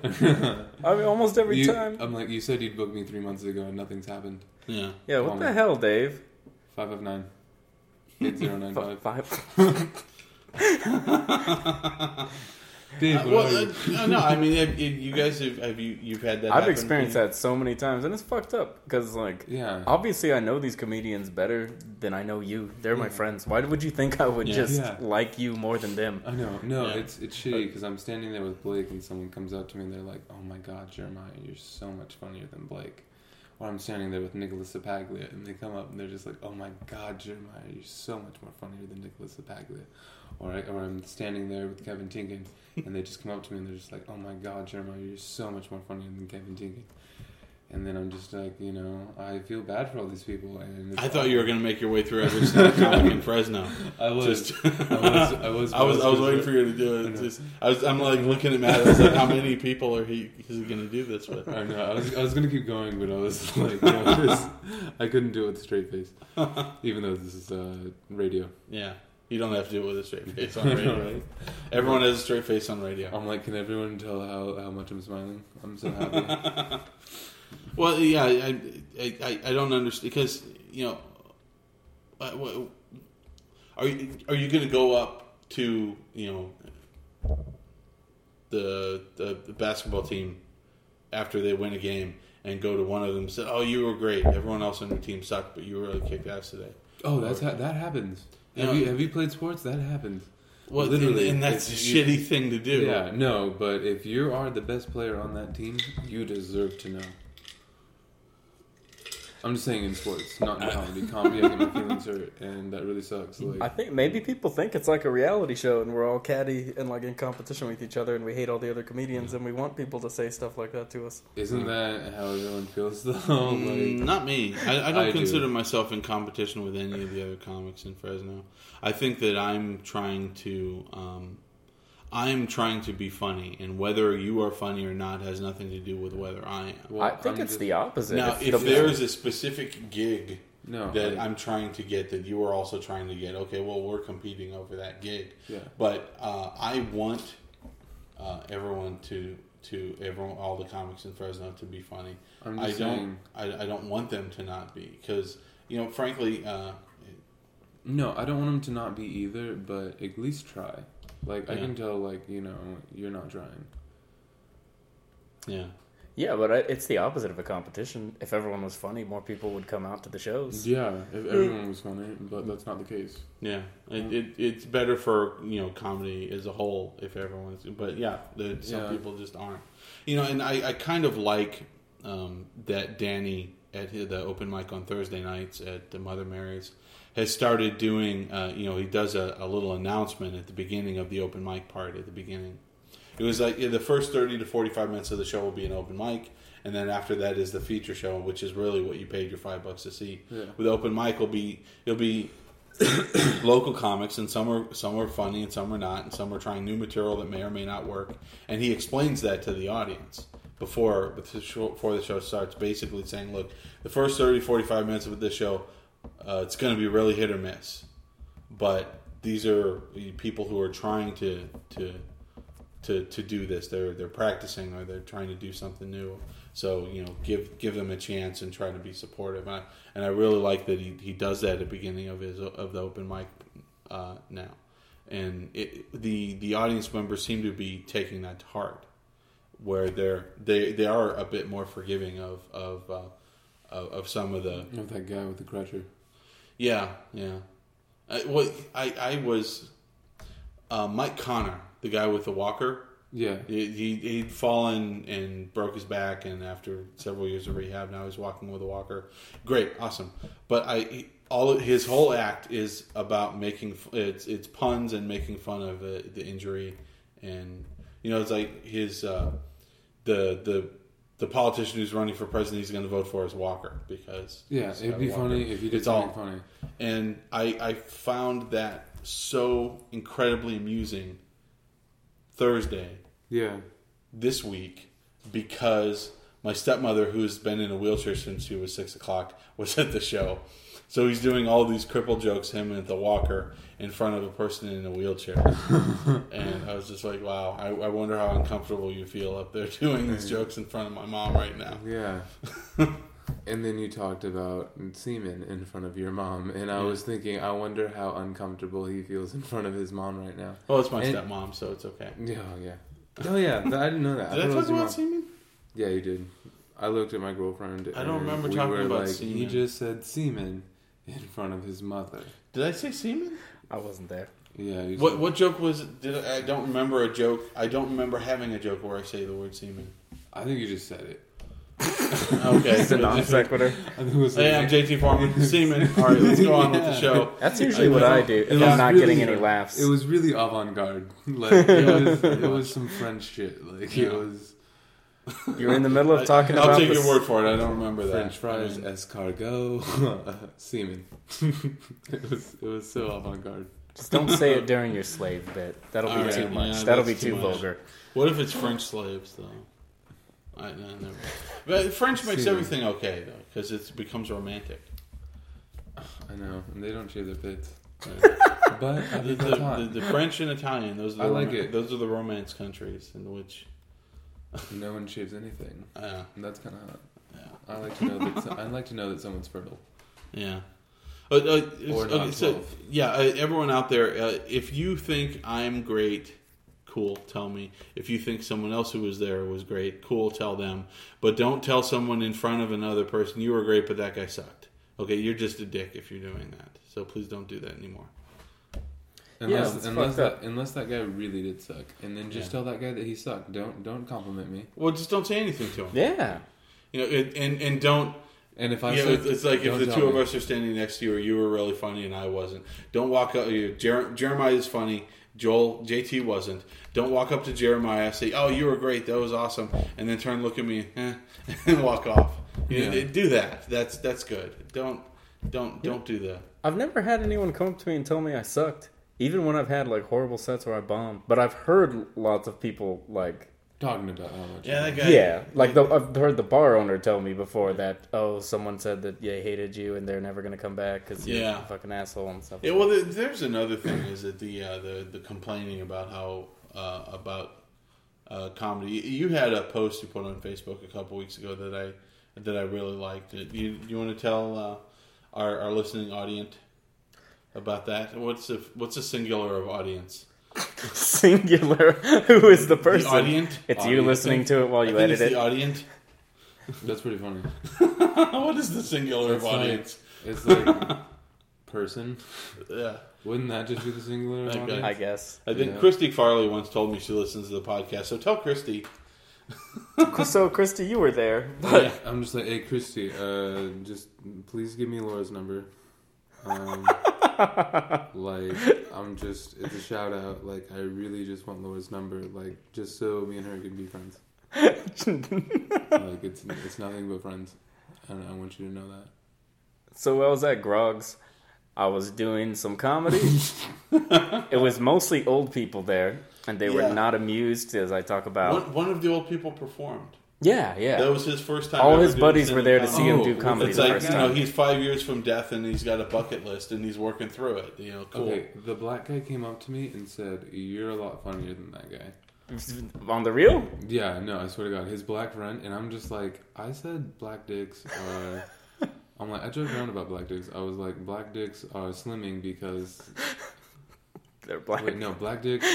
I mean almost every You- time. I'm like, you said you'd book me three months ago, and nothing's happened. Yeah. yeah, what call the me. hell, Dave? Five five nine. [laughs] Eight zero nine F- five. five. Dave, Uh, well, uh, no, no, I mean, have, you you guys have, have you you've had that? I've happen experienced that so many times, and it's fucked up because like. yeah. Obviously, I know these comedians better than I know you. They're my friends. Why would you think I would Yeah. just Yeah. like you more than them? I know. No, Yeah. it's it's shitty because I'm standing there with Blake and someone comes up to me and they're like, "Oh my god, Jeremiah, you're so much funnier than Blake." or I'm standing there with Nicholas Sapaglia, and they come up and they're just like, "Oh my God, Jeremiah, you're so much more funnier than Nicholas Sapaglia," or I, or I'm standing there with Kevin Tinkin, and they just come up to me and they're just like, "Oh my God, Jeremiah, you're so much more funny than Kevin Tinkin," and then I'm just like, you know, I feel bad for all these people, and I thought you were going to make your way through every single [laughs] comic in Fresno. I was, Just- I was, I was, [laughs] I was I was waiting for you to do it. know. Just, I was I'm like looking at Matt. I was like, how many people are he is he going to do this with? I know. I was, I was gonna keep going, but I was [laughs] like, you know, this, I couldn't do it with a straight face, even though this is uh, radio. Yeah, you don't have to do it with a straight [laughs] face on radio. Right. Everyone has a straight face on radio. I'm like, can everyone tell how, how much I'm smiling? I'm so happy. [laughs] Well, yeah, I I, I, I don't understand because you know, uh, what, are you are you going to go up to you know the, the the basketball team after they win a game and go to one of them and say, "Oh, you were great. Everyone else on your team sucked, but you really kicked ass today." oh, that's ha- that happens. Have you have you played sports? That happens. Well, Literally, and, and that's a you- shitty thing to do. Yeah, no, but if you are the best player on that team, you deserve to know. I'm just saying in sports, not in comedy. Comedy, I get my feelings hurt, and that really sucks. Like, I think maybe people think it's like a reality show and we're all catty and like in competition with each other and we hate all the other comedians and we want people to say stuff like that to us. isn't that how everyone feels though? [laughs] Mm, like, not me. I, I don't I do. consider myself in competition with any of the other comics in Fresno. I think that I'm trying to, um, I'm trying to be funny, and whether you are funny or not has nothing to do with whether I am. well, I think I'm it's just- the opposite. now, if the- there's a specific gig no that like, I'm trying to get that you are also trying to get, okay, well, we're competing over that gig. Yeah. But uh, I want uh, everyone to to everyone all the comics in Fresno to be funny. I'm I don't saying. I, I don't want them to not be because you know frankly uh, No, I don't want them to not be either, but at least try. Like I can tell, like you know, you're not trying. yeah yeah, but I, it's the opposite of a competition. If everyone was funny, more people would come out to the shows. Yeah, if everyone was funny, but that's not the case. yeah it, it, it's better for you know comedy as a whole if everyone's but yeah the, some Yeah. people just aren't you know and I, I kind of like um, that Danny at the open mic on Thursday nights at the Mother Mary's has started doing uh, you know he does a, a little announcement at the beginning of the open mic part at the beginning. It was like yeah, the first 30 to 45 minutes of the show will be an open mic and then after that is the feature show which is really what you paid your five bucks to see. Yeah. with open mic will be it'll be [coughs] local comics and some are some are funny and some are not and some are trying new material that may or may not work. And he explains that to the audience before before the show starts basically saying look the first 30 45 minutes of this show uh, it's going to be really hit or miss. But these are people who are trying to to to, to do this. They're they're practicing or they're trying to do something new. So you know give give them a chance and try to be supportive. And I, and I really like that he, he does that at the beginning of his of the open mic uh, now. And it, the the audience members seem to be taking that to heart where they're they they are a bit more forgiving of of uh, of, of some of the Of that guy with the crutcher. Yeah, yeah. I, well, I I was uh, Mike Connor, the guy with the walker. Yeah, He, he he'd fallen and broke his back, and after several years of rehab, now he's walking with a walker. Great, awesome. But I he, all his whole act is about making it's it's puns and making fun of uh, the injury, and you know it's like his uh, the the the politician who's running for president he's going to vote for is Walker because yeah. It'd be walker. funny if you did It's all- funny. and I, I found that so incredibly amusing Thursday Yeah, this week because my stepmother, who's been in a wheelchair since she was six o'clock, [laughs] was at the show. So he's doing all these cripple jokes, him and the walker, in front of a person in a wheelchair. [laughs] and I was just like, wow, I, I wonder how uncomfortable you feel up there [laughs] doing these jokes in front of my mom right now. yeah. [laughs] and then you talked about semen in front of your mom, and I Yeah. was thinking, I wonder how uncomfortable he feels in front of his mom right now. Well, it's my And- stepmom, so it's okay. Yeah, oh, yeah. Oh yeah, I didn't know that. Did I it talk was about semen? Yeah, you did. I looked at my girlfriend. I don't remember we talking about like, semen. He just said semen in front of his mother. Did I say semen? I wasn't there. Yeah. you What said- what joke was it? Did I, I don't remember a joke. I don't remember having a joke where I say the word semen. I think you just said it. [laughs] Okay. [laughs] It's a non sequitur. I think it was Hey, I'm JT Foreman, Seaman. All right, let's go on with the [laughs] show. That's usually I what. I do if I'm not really- getting any laughs. It was really avant-garde. Like it was, it was some French shit. Like it was [laughs] You're in the middle of talking I'll about take your word for it. I don't remember that. French fries, I escargot, [laughs] semen. [laughs] it was it was so avant-garde. Just don't say it during your slave bit. That'll be right, too much. yeah, That'll be too, too vulgar. what if it's French slaves though? I, I never. But French makes See. everything okay though, because it becomes romantic. [sighs] I know, and they don't shave their pits. Right? But the, the, the, the, the French and Italian, those are the I like rom- it. Those are the romance countries in which. [laughs] no one shaves anything. Uh, And that's kind of hot. yeah. I like to know that. I like to know that someone's fertile. Yeah. Uh, uh, Or okay, not so yeah, uh, everyone out there, uh, if you think I'm great, cool, tell me. If you think someone else who was there was great, cool, tell them. But don't tell someone in front of another person you were great, but that guy sucked. Okay, you're just a dick if you're doing that. So please don't do that anymore. Unless, it's unless that up. unless that guy really did suck, and then just Yeah. tell that guy that he sucked. Don't don't compliment me. Well, just don't say anything to him. Yeah. You know, and and, and don't. And if I Yeah, suck, it's like if the two of us are standing next to you, or you were really funny and I wasn't. Don't walk up. You, Jer- Jeremiah is funny. Joel JT wasn't. Don't walk up to Jeremiah. And say, "Oh, you were great. That was awesome," and then turn, look at me, eh, [laughs] and walk off. You know, Yeah. do that. That's that's good. Don't don't don't do that. I've never had anyone come up to me and tell me I sucked. Even when I've had like horrible sets where I bombed. But I've heard lots of people like talking about how much. Yeah, that guy. Yeah, like the, I've heard the bar owner tell me before that oh someone said that they hated you and they're never gonna come back because you're Yeah. a fucking asshole and stuff. Yeah, well, there- there's another thing is that the uh, the the complaining about how uh, about uh, comedy. You had a post you put on Facebook a couple weeks ago that I that I really liked. It. You you want to tell uh, our our listening audience about that? What's the what's the singular of audience? [laughs] Singular. [laughs] Who is the person? The audience. It's you Audience. listening to it while you edit it. the audience. That's pretty funny. [laughs] what is the singular It's of like- audience? It's like person. Yeah. Wouldn't that just be the singular? of Okay. audience? I guess. I think Yeah. Christy Farley once told me she listens to the podcast. So tell Christy. So Christy, you were there, but Yeah. I'm just like, hey, Christy, uh, just please give me Laura's number. Um, like, I'm just, it's a shout out. Like, I really just want Laura's number. Like, just so me and her can be friends. like, it's it's nothing but friends. And I want you to know that. So I was at Grog's. I was doing some comedy. [laughs] it was mostly old people there, and they Yeah. were not amused as I talk about. One, one of the old people performed. Yeah, yeah. That was his first time. All ever his doing buddies were stand-up there to see him do oh, comedy It's the like first you know time. he's five years from death and he's got a bucket list and he's working through it. You know, cool. Okay, the black guy came up to me and said, "You're a lot funnier than that guy." [laughs] On the real? Yeah, no, I swear to God, his black friend, and I'm just like, I said black dicks are. [laughs] I'm like, I joked around about black dicks. I was like, black dicks are slimming because They're black. wait, no, black dicks,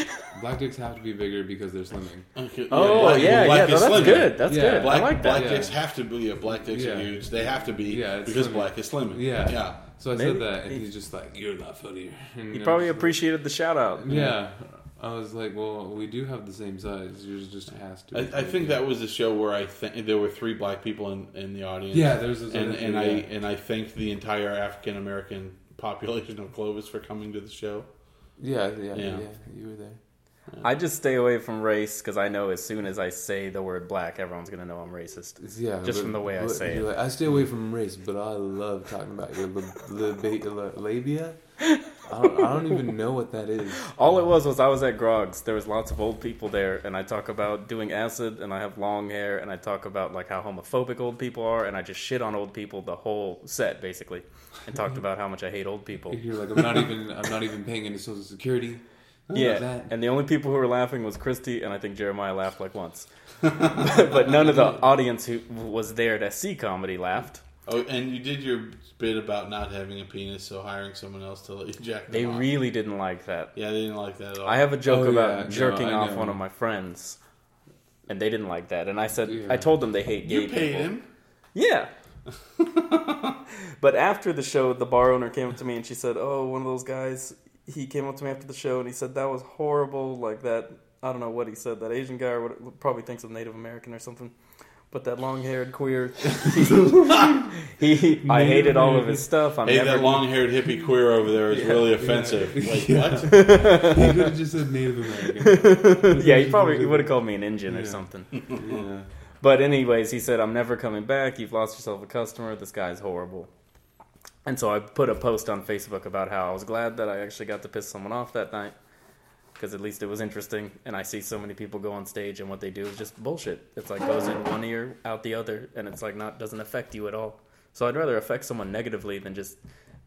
black dicks have to be bigger because they're slimming. Okay, Oh black- oh, yeah, black yeah. is No, that's slimming. good. That's Yeah. good. Black, I like black that. Yeah. dicks have to be. Yeah, black dicks Yeah. are huge. They have to be Yeah, because slimming. black is slimming. Yeah. yeah. So I Maybe. said that, and he's just like, "You're not lot funnier." [laughs] And He I'm probably just like- appreciated the shout out. Yeah, I was like, "Well, we do have the same size. Yours just has to." I, I think that was a show where I think there were three black people in, in the audience. Yeah, there's this and and two, I yeah. and I thanked the entire African American population of Clovis for coming to the show. Yeah, yeah, yeah, Yeah. You were there. I just stay away from race because I know as soon as I say the word black, everyone's gonna know I'm racist. Yeah, Just but- from the way I but say you're it. Like, I stay away from race, but I love talking about your la- la- la- labia. I don't, I don't even know what that is. [laughs] All it was was I was at Grog's. There was lots of old people there, and I talk about doing acid, and I have long hair, and I talk about like how homophobic old people are, and I just shit on old people the whole set basically, and talked about how much I hate old people. You're like, I'm not even, I'm not even paying any social security. Yeah, that. and the only people who were laughing was Christy, and I think Jeremiah laughed like once, but none of the [laughs] audience who was there to see comedy laughed. Oh, and you did your bit about not having a penis, so hiring someone else to let you jack They off. really didn't like that. yeah, they didn't like that at all. I have a joke Oh, about yeah, jerking I off one of my friends, and they didn't like that. And I said, Yeah. I told them they hate gay you paid people. him. Yeah. [laughs] but after the show, the bar owner came up to me and she said, "Oh, one of those guys." He came up to me after the show and he said that was horrible. Like that, I don't know what he said. That Asian guy or what, probably thinks of Native American or something. But that long-haired queer, [laughs] he, he I hated all of his stuff. I'm Hey, never, that long-haired hippie queer over there is really offensive. yeah. [laughs] Like Yeah. what? he could have just said Native American. yeah, he probably he would have called me an Indian or Yeah. something. But anyways, he said, "I'm never coming back. You've lost yourself a customer. This guy's horrible." And so I put a post on Facebook about how I was glad that I actually got to piss someone off that night because at least it was interesting. And I see so many people go on stage and what they do is just bullshit. It's like goes in one ear, out the other, and it's like not doesn't affect you at all. So I'd rather affect someone negatively than just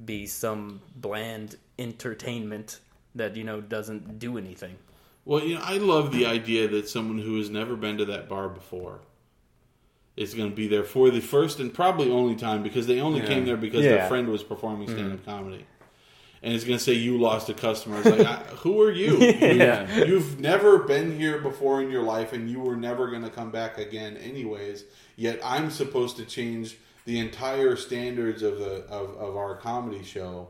be some bland entertainment that you know doesn't do anything. Well, you know, I love the idea that someone who has never been to that bar before is going to be there for the first and probably only time because they only Yeah. came there because Yeah. their friend was performing mm-hmm. stand-up comedy. And it's going to say you lost a customer. It's like, I, who are you? [laughs] Yeah. You- You've never been here before in your life, and you were never going to come back again, anyways. Yet I'm supposed to change the entire standards of the of, of our comedy show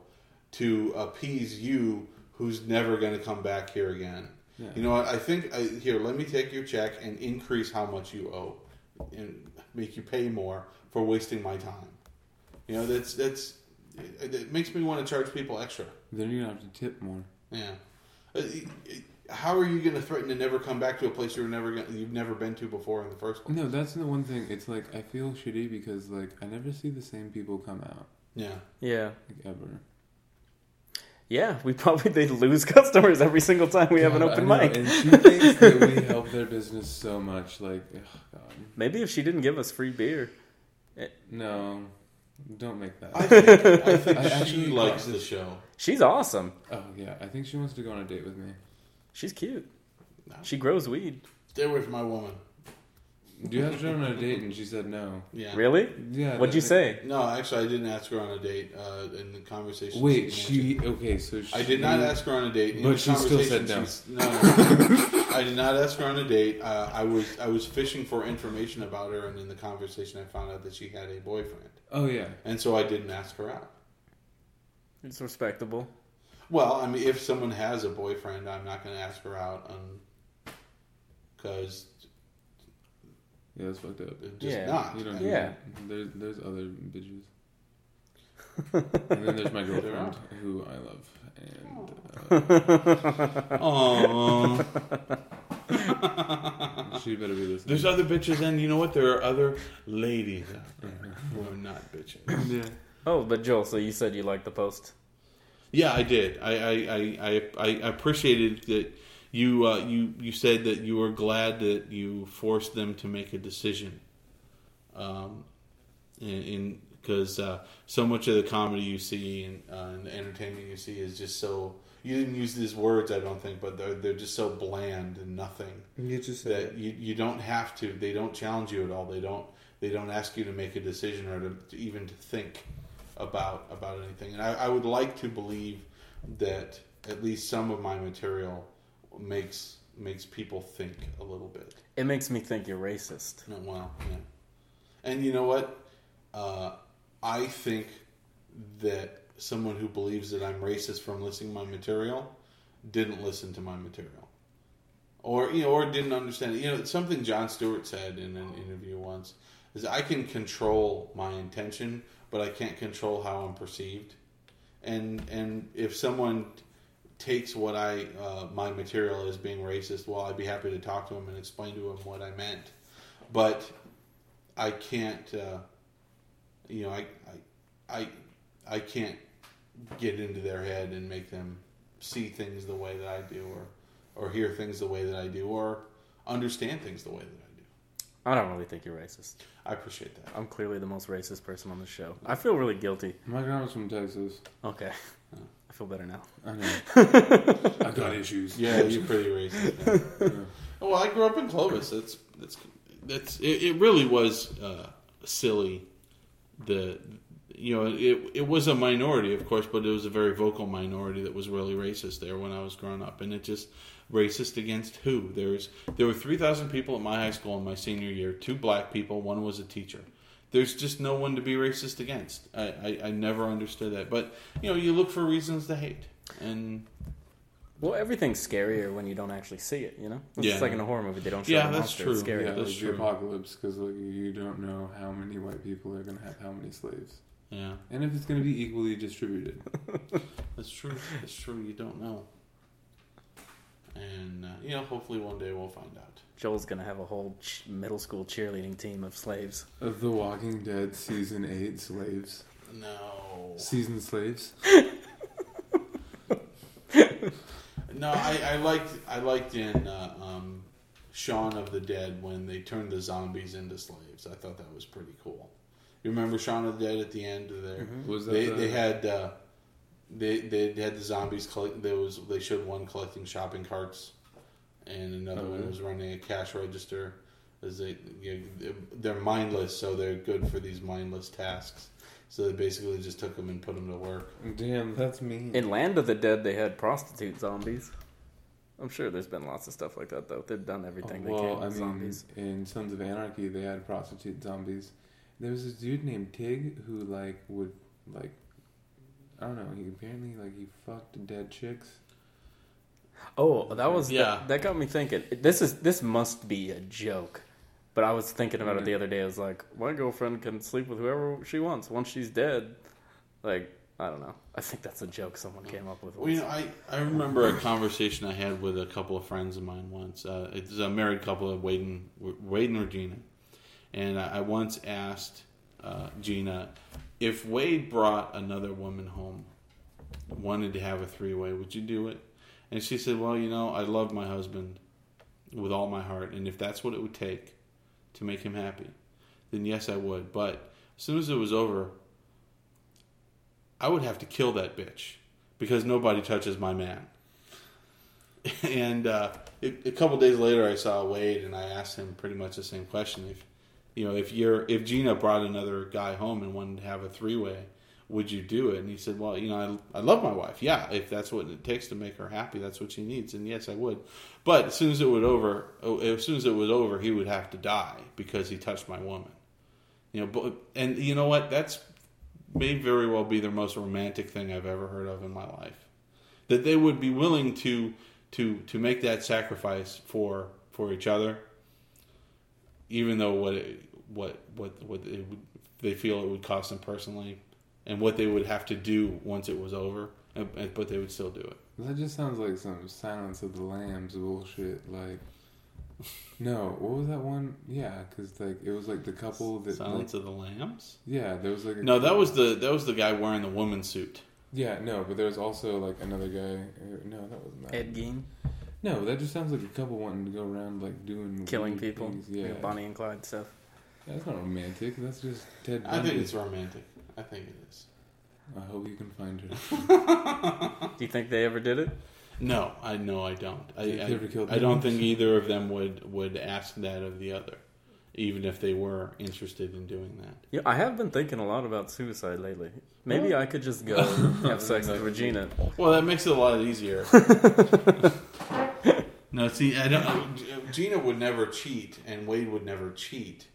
to appease you, who's never going to come back here again. Yeah. You know what? I think I, here. Let me take your check and increase how much you owe, and make you pay more for wasting my time. You know, that's that's it, it makes me want to charge people extra. Then you're gonna have to tip more. Yeah. Uh, How are you going to threaten to never come back to a place you're never gonna, you've never been to before in the first place? No, that's the one thing. It's like I feel shitty because like I never see the same people come out Yeah. Yeah. like ever. Yeah, we probably they lose [laughs] customers every single time we have an God, open I know, mic. and she thinks that we help their business so much. Like, ugh, God, Maybe if she didn't give us free beer. Eh. no, don't make that. I think, I think [laughs] I she actually likes the show. She's awesome. oh yeah, I think she wants to go on a date with me. She's cute. No. She grows weed. Stay away from my woman. Do you have to go on a date? And she said no. Yeah. Really? Yeah. What'd you that- say? No, actually, I didn't ask her on a date. Uh, in the conversation, Wait, she. she okay? So she, I did not ask her on a date. In But the she still conversation, said no. she's- No, no, [laughs] I did not ask her on a date. Uh, I was I was fishing for information about her, and in the conversation, I found out that she had a boyfriend, Oh yeah. and so I didn't ask her out. It's respectable. Well, I mean, if someone has a boyfriend, I'm not going to ask her out, because Yeah, that's fucked up. just Yeah, not. You don't. Do Yeah. that. There's there's other bitches. and then there's my [laughs] girlfriend who I love, and [laughs] Aw. uh, [laughs] she better be listening. There's other bitches, and you know what? There are other ladies out there who are not bitches. yeah. Oh, but Joel, so you said you liked the post. Yeah, I did. I I, I, I, I appreciated that you uh, you you said that you were glad that you forced them to make a decision. Um, in because uh, so much of the comedy you see and, uh, and the entertainment you see is just so you didn't use these words I don't think but they're they're just so bland and nothing You just that you, you don't have to they don't challenge you at all. They don't they don't ask you to make a decision or to, to even to think about about anything. And I, I would like to believe that at least some of my material makes makes people think a little bit It makes me think you're racist. Oh, wow yeah and you know what uh, I think that someone who believes that I'm racist from listening to my material didn't listen to my material or you know, or didn't understand. it. You know, something Jon Stewart said in an interview once is I can control my intention, but I can't control how I'm perceived. And and if someone takes what I uh, my material as being racist, well, I'd be happy to talk to him and explain to him what I meant. But I can't, uh, you know, I, I I I can't get into their head and make them see things the way that I do, or or hear things the way that I do, or understand things the way that I do. I don't really think you're racist. I appreciate that. I'm clearly the most racist person on the show. I feel really guilty. My grandma's from Texas. Okay. [laughs] I feel better now. I know. [laughs] I got issues. Yeah, you're pretty racist. Yeah. [laughs] Oh, well, I grew up in Clovis. That's that's that's it. It really was uh, silly. The you know it it was a minority, of course, but it was a very vocal minority that was really racist there when I was growing up, and it just racist against who? There's there were three thousand people at my high school in my senior year. Two black people, one was a teacher. There's just no one to be racist against. I, I, I never understood that, but you know you look for reasons to hate, and Well, everything's scarier when you don't actually see it. You know, it's Yeah. like in a horror movie; they don't show Yeah, the that's monster. true. It's scary. Yeah, that's like true. the apocalypse because like you don't know how many white people are gonna have how many slaves, Yeah, and if it's gonna be equally distributed. [laughs] that's true. That's true. You don't know. And uh, you know, hopefully one day we'll find out. Joel's gonna have a whole ch- middle school cheerleading team of slaves. Of The Walking Dead season eight slaves, No, season slaves. [laughs] no. I, I liked I liked in uh, um, Shaun of the Dead when they turned the zombies into slaves. I thought that was pretty cool. You remember Shaun of the Dead at the end of there? Was that They the, they had uh, they they had the zombies collect. There was they showed one collecting shopping carts, and another Oh, one really? was running a cash register. As they you know, they're mindless, so they're good for these mindless tasks. So they basically just took them and put them to work. Damn, that's mean. In Land of the Dead, they had prostitute zombies. I'm sure there's been lots of stuff like that, though. They've done everything they Oh, well, can I with mean, zombies. in Sons of Anarchy, they had prostitute zombies. There was this dude named Tig who like would like, I don't know. He apparently like he fucked dead chicks. Oh, that was Yeah. that, that got me thinking. This is this must be a joke. But I was thinking about it the other day. I was like, my girlfriend can sleep with whoever she wants once she's dead. Like, I don't know. I think that's a joke someone came up with. Well, you know, I, I remember a conversation I had with a couple of friends of mine once. Uh, it's a married couple of Wade and, Wade and Regina. And I, I once asked uh, Gina if Wade brought another woman home, wanted to have a three way, would you do it? And she said, Well, you know, I love my husband with all my heart. And if that's what it would take to make him happy, then yes, I would. But as soon as it was over, I would have to kill that bitch because nobody touches my man. [laughs] And uh, a, a couple days later, I saw Wade, and I asked him pretty much the same question: if you know, if you're if Gina brought another guy home and wanted to have a three way, would you do it? And he said, "Well, you know, I, I love my wife. Yeah, if that's what it takes to make her happy, that's what she needs. And yes, I would. But as soon as it would over, oh, as soon as it was over, he would have to die because he touched my woman. You know, but and you know what? That's may very well be the most romantic thing I've ever heard of in my life. That they would be willing to to to make that sacrifice for for each other, even though what it, what what what it would, they feel it would cost them personally, and what they would have to do once it was over, and- and- but they would still do it. That just sounds like some Silence of the Lambs bullshit. Like, [laughs] no, what was that one? Yeah, because like it was like the couple that. Silence like, of the Lambs. yeah, there was like. A No, that was the that was the guy wearing the woman suit. Yeah, no, but there was also like another guy. uh, No, that wasn't that. Ed Gein No, that just sounds like a couple wanting to go around like doing killing people. things. Yeah, Like Bonnie and Clyde stuff. that's not romantic. That's just Ted. I think it's romantic. I think it is. I hope you can find her. Do [laughs] you think they ever did it? No, I no, I don't. I I, never killed I don't think either of them would would ask that of the other, even if they were interested in doing that. Yeah, I have been thinking a lot about suicide lately. Maybe I could just go [laughs] have sex with Regina. Well, that makes it a lot easier. [laughs] no, see, I don't. Gina would never cheat, and Wade would never cheat,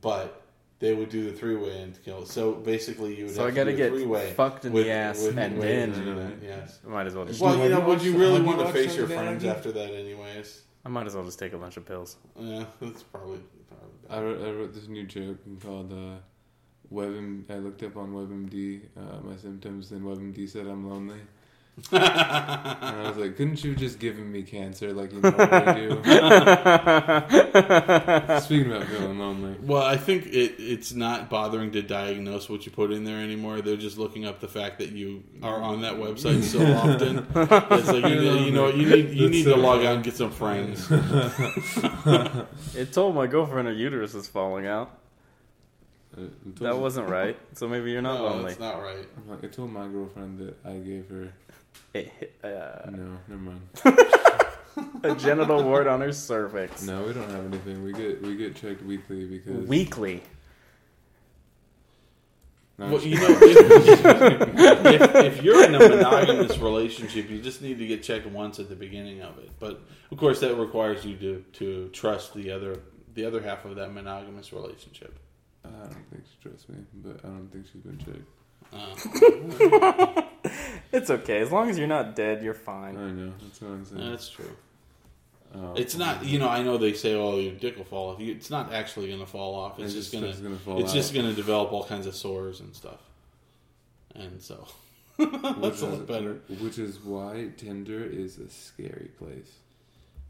but they would do the three way and kill. So basically, you would. So I got to to do a get three-way fucked in with- the ass with and then. Gina, yes. Might as well just. Well, you know, would you really want to face your friends after that, anyways? I might as well just take a bunch of pills. Yeah, that's probably. probably I wrote, I wrote this new joke called uh, WebM. I looked up on WebMD uh, my symptoms, and WebMD said I'm lonely. And I was like, couldn't you have just given me cancer like you know, normally do? [laughs] Speaking about feeling lonely. Well, I think it, it's not bothering to diagnose what you put in there anymore. They're just looking up the fact that you are on that website so [laughs] often. It's like you, you know you need you That's need so to log funny. out and get some friends. [laughs] It told my girlfriend her uterus is falling out. Uh, I told That wasn't right. So maybe you're not no, lonely. that's not right. I'm like, I told my girlfriend that I gave her. Uh, No, never mind. a genital wart on her cervix. No, we don't have anything. We get we get checked weekly because Weekly. No, Well, I'm you just- know, if, if, if you're in a monogamous relationship, you just need to get checked once at the beginning of it. But of course, that requires you to to trust the other the other half of that monogamous relationship. I don't think she trusts me, but I don't think she's been checked. Uh, [laughs] It's okay. As long as you're not dead, you're fine. I know. That's what I'm saying. That's true. Oh. It's not, you know. I know they say, "Oh, your dick will fall off." It's not actually going to fall off. It's, just going it's to. gonna It's out. just going to develop all kinds of sores and stuff. And so Which [laughs] that's a is- lot better. Which is why Tinder is a scary place.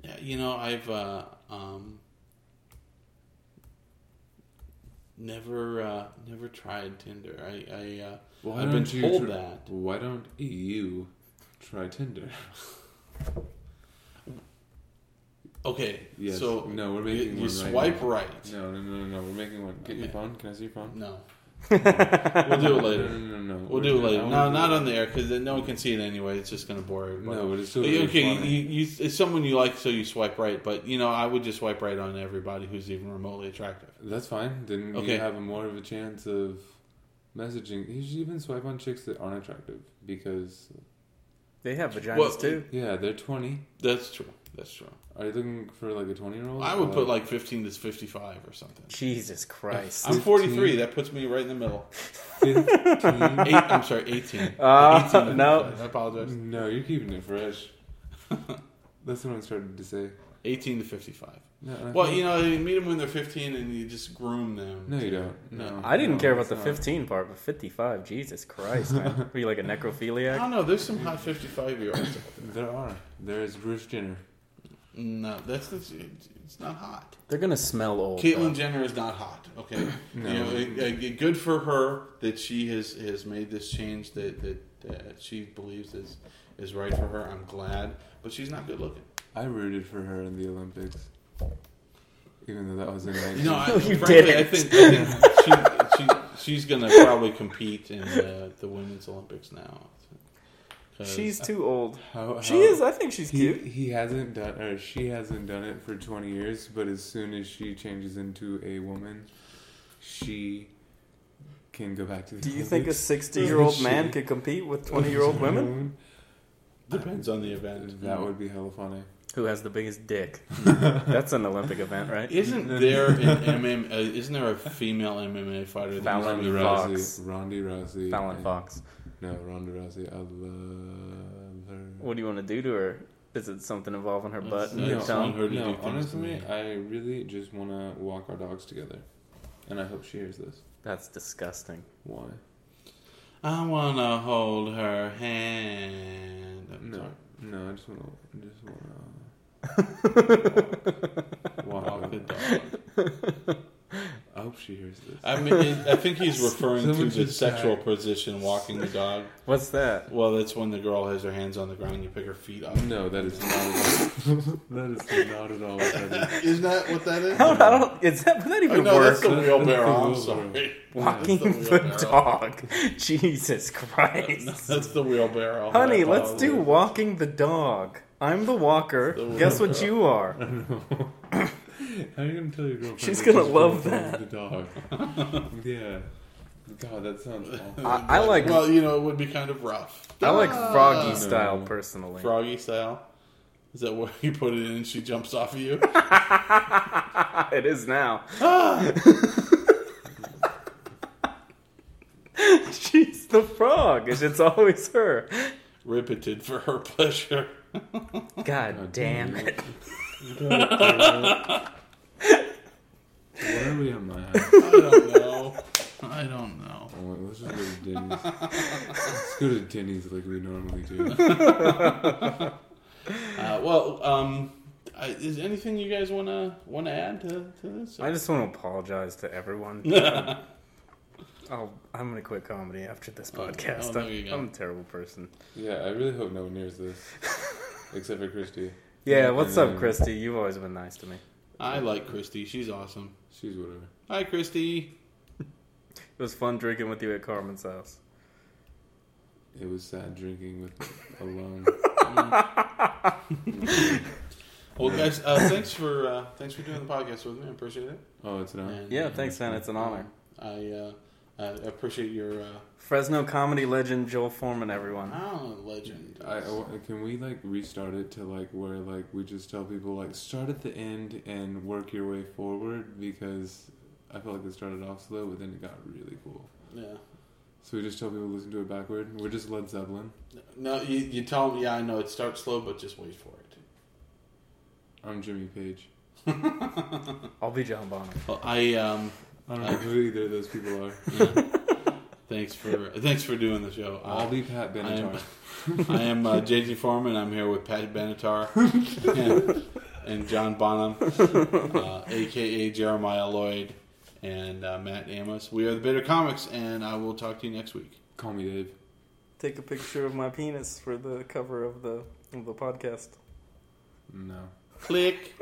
Yeah, you know, I've uh, um, never uh, never tried Tinder. I, I uh, Why I've been you told tr- that. Why don't you try Tinder? Okay, Yes. so no, we're making you one right swipe now. right. No, no, no, no, no. We're making one. Get your phone. Can I see your phone? No, [laughs] we'll do it later. no, no, no. We'll We're do it later. I No, wanna not on the air because no one can see it anyway. It's just going to bore everybody. No, but it's still Okay, really okay, funny. you, you, it's someone you like, so you swipe right. But you know, I would just swipe right on everybody who's even remotely attractive. That's fine. Then Okay. you have more of a chance of messaging. You should even swipe on chicks that aren't attractive because They have vaginas Well, too. yeah, they're twenty. That's true. That's true. Are you looking for like a twenty year old? I would put like fifteen to fifty-five or something. Jesus Christ. I'm 43. That puts me right in the middle. fifteen. [laughs] Eight, I'm sorry, 18. [laughs] Uh, 18 no. 55. I apologize. no, you're keeping it fresh. [laughs] That's what I'm starting to say. 18 to 55. No, Well, you know, you meet them when they're 15 and you just groom them. No, you don't. No, I didn't no, care about the not. 15 part, but 55, Jesus Christ, man. Were you like a necrophiliac? don't know. There's some hot 55 year olds. There are. There is Bruce Jenner. No, that's, that's it's not hot. They're gonna smell old. Caitlyn though. Jenner is not hot. Okay, [clears throat] No. you know, it- it- good for her that she has has made this change that that, that she believes is is right for her. I'm glad, but she's not good looking. I rooted for her in the Olympics. Even though that was in You know, I, No, you frankly, didn't. think, I think she, she she's gonna probably compete in the, the women's Olympics now. 'Cause- She's too old. how, She is. I think she's He, cute. he hasn't done or she hasn't done it for 20 years, but as soon as she changes into a woman, she can go back to the Do you think a 60 year old [laughs] man could compete with 20 year old [laughs] women? depends on the event. That would be hella funny. Who has the biggest dick? [laughs] That's an Olympic event, right? Isn't there an MM? Uh, isn't there a female MMA fighter? that Fallon used to be Fox. Rousey, Ronda Rousey. Fallon Fox. No, Ronda Rousey. I love her. What do you want to do to her? Is it something involving her butt and No, her No, tongue? her no do things to honestly. I really just want to walk our dogs together, and I hope she hears this. That's disgusting. Why? I wanna hold her hand. I'm No, sorry. no, I just want to, just want to [laughs] walk Walk the dog. [laughs] I hope she hears this. I mean, I think he's [laughs] referring to the sexual tag. position, walking the dog. What's that? Well, that's when the girl has her hands on the ground. And you pick her feet up. No, that is not at all. [laughs] that is not at all what that is. Isn't that what that is? I don't, I don't, is that, would that Oh, even no, that's the wheelbarrow. I'm sorry. [laughs] Walking That's the the dog. Jesus Christ. No, that's the wheelbarrow. Honey, let's do walking the dog. I'm the walker. The Guess what you are? How are you gonna tell your girlfriend? She's gonna she's love that. The dog. [laughs] yeah. God, that sounds awful. I, I like Well, you know, it would be kind of rough. I like oh. froggy No. style personally. Froggy style. Is that where [laughs] you put it in and she jumps off of you? [laughs] it is now. She's the frog, it's always her. Riveted for her pleasure. God damn it. Why are we on my house? I don't know. I don't know. Oh, wait, let's just go to Denny's. let's go to Denny's like we normally do. [laughs] Uh, well, um, I, is anything you guys want to want to add to, to this? I just want to apologize to everyone. I'll, [laughs] I'm going to quit comedy after this Oh, podcast. oh, there I'm, go. I'm a terrible person. Yeah, I really hope no one hears this, except for Christy. Yeah, what's up, And Christy? You've always been nice to me. I like Christy. She's awesome. She's whatever. Hi, Christy. [laughs] It was fun drinking with you at Carmen's house. It was sad drinking with [laughs] alone. [laughs] Well, guys, uh, thanks for uh, thanks for doing the podcast with me. I appreciate it. Oh, it's not. And, Yeah, uh, thanks, man. It's an honor. I uh, I appreciate your uh, Fresno comedy legend Joel Foreman, everyone. oh, legend. I, I- can we like restart it to like where like we just tell people like start at the end and work your way forward because I felt like it started off slow but then it got really cool. yeah. So we just tell people to listen to it backward. We're just Led Zeppelin. No, you, you tell them, yeah, I know it starts slow, but just wait for it. I'm Jimmy Page. [laughs] I'll be John Bonham. Well, I um, I don't know who either of those people are. [laughs] yeah. thanks for thanks for doing the show. I'll Uh, be Pat I am, Benatar. [laughs] I am uh, JT Foreman. I'm here with Pat Benatar [laughs] and, and John Bonham, uh, aka Jeremiah Lloyd, and uh, Matt Amos. We are the Bitter Comics, and I will talk to you next week. Call me Dave. Take a picture of my penis for the cover of the of the podcast. No. Click.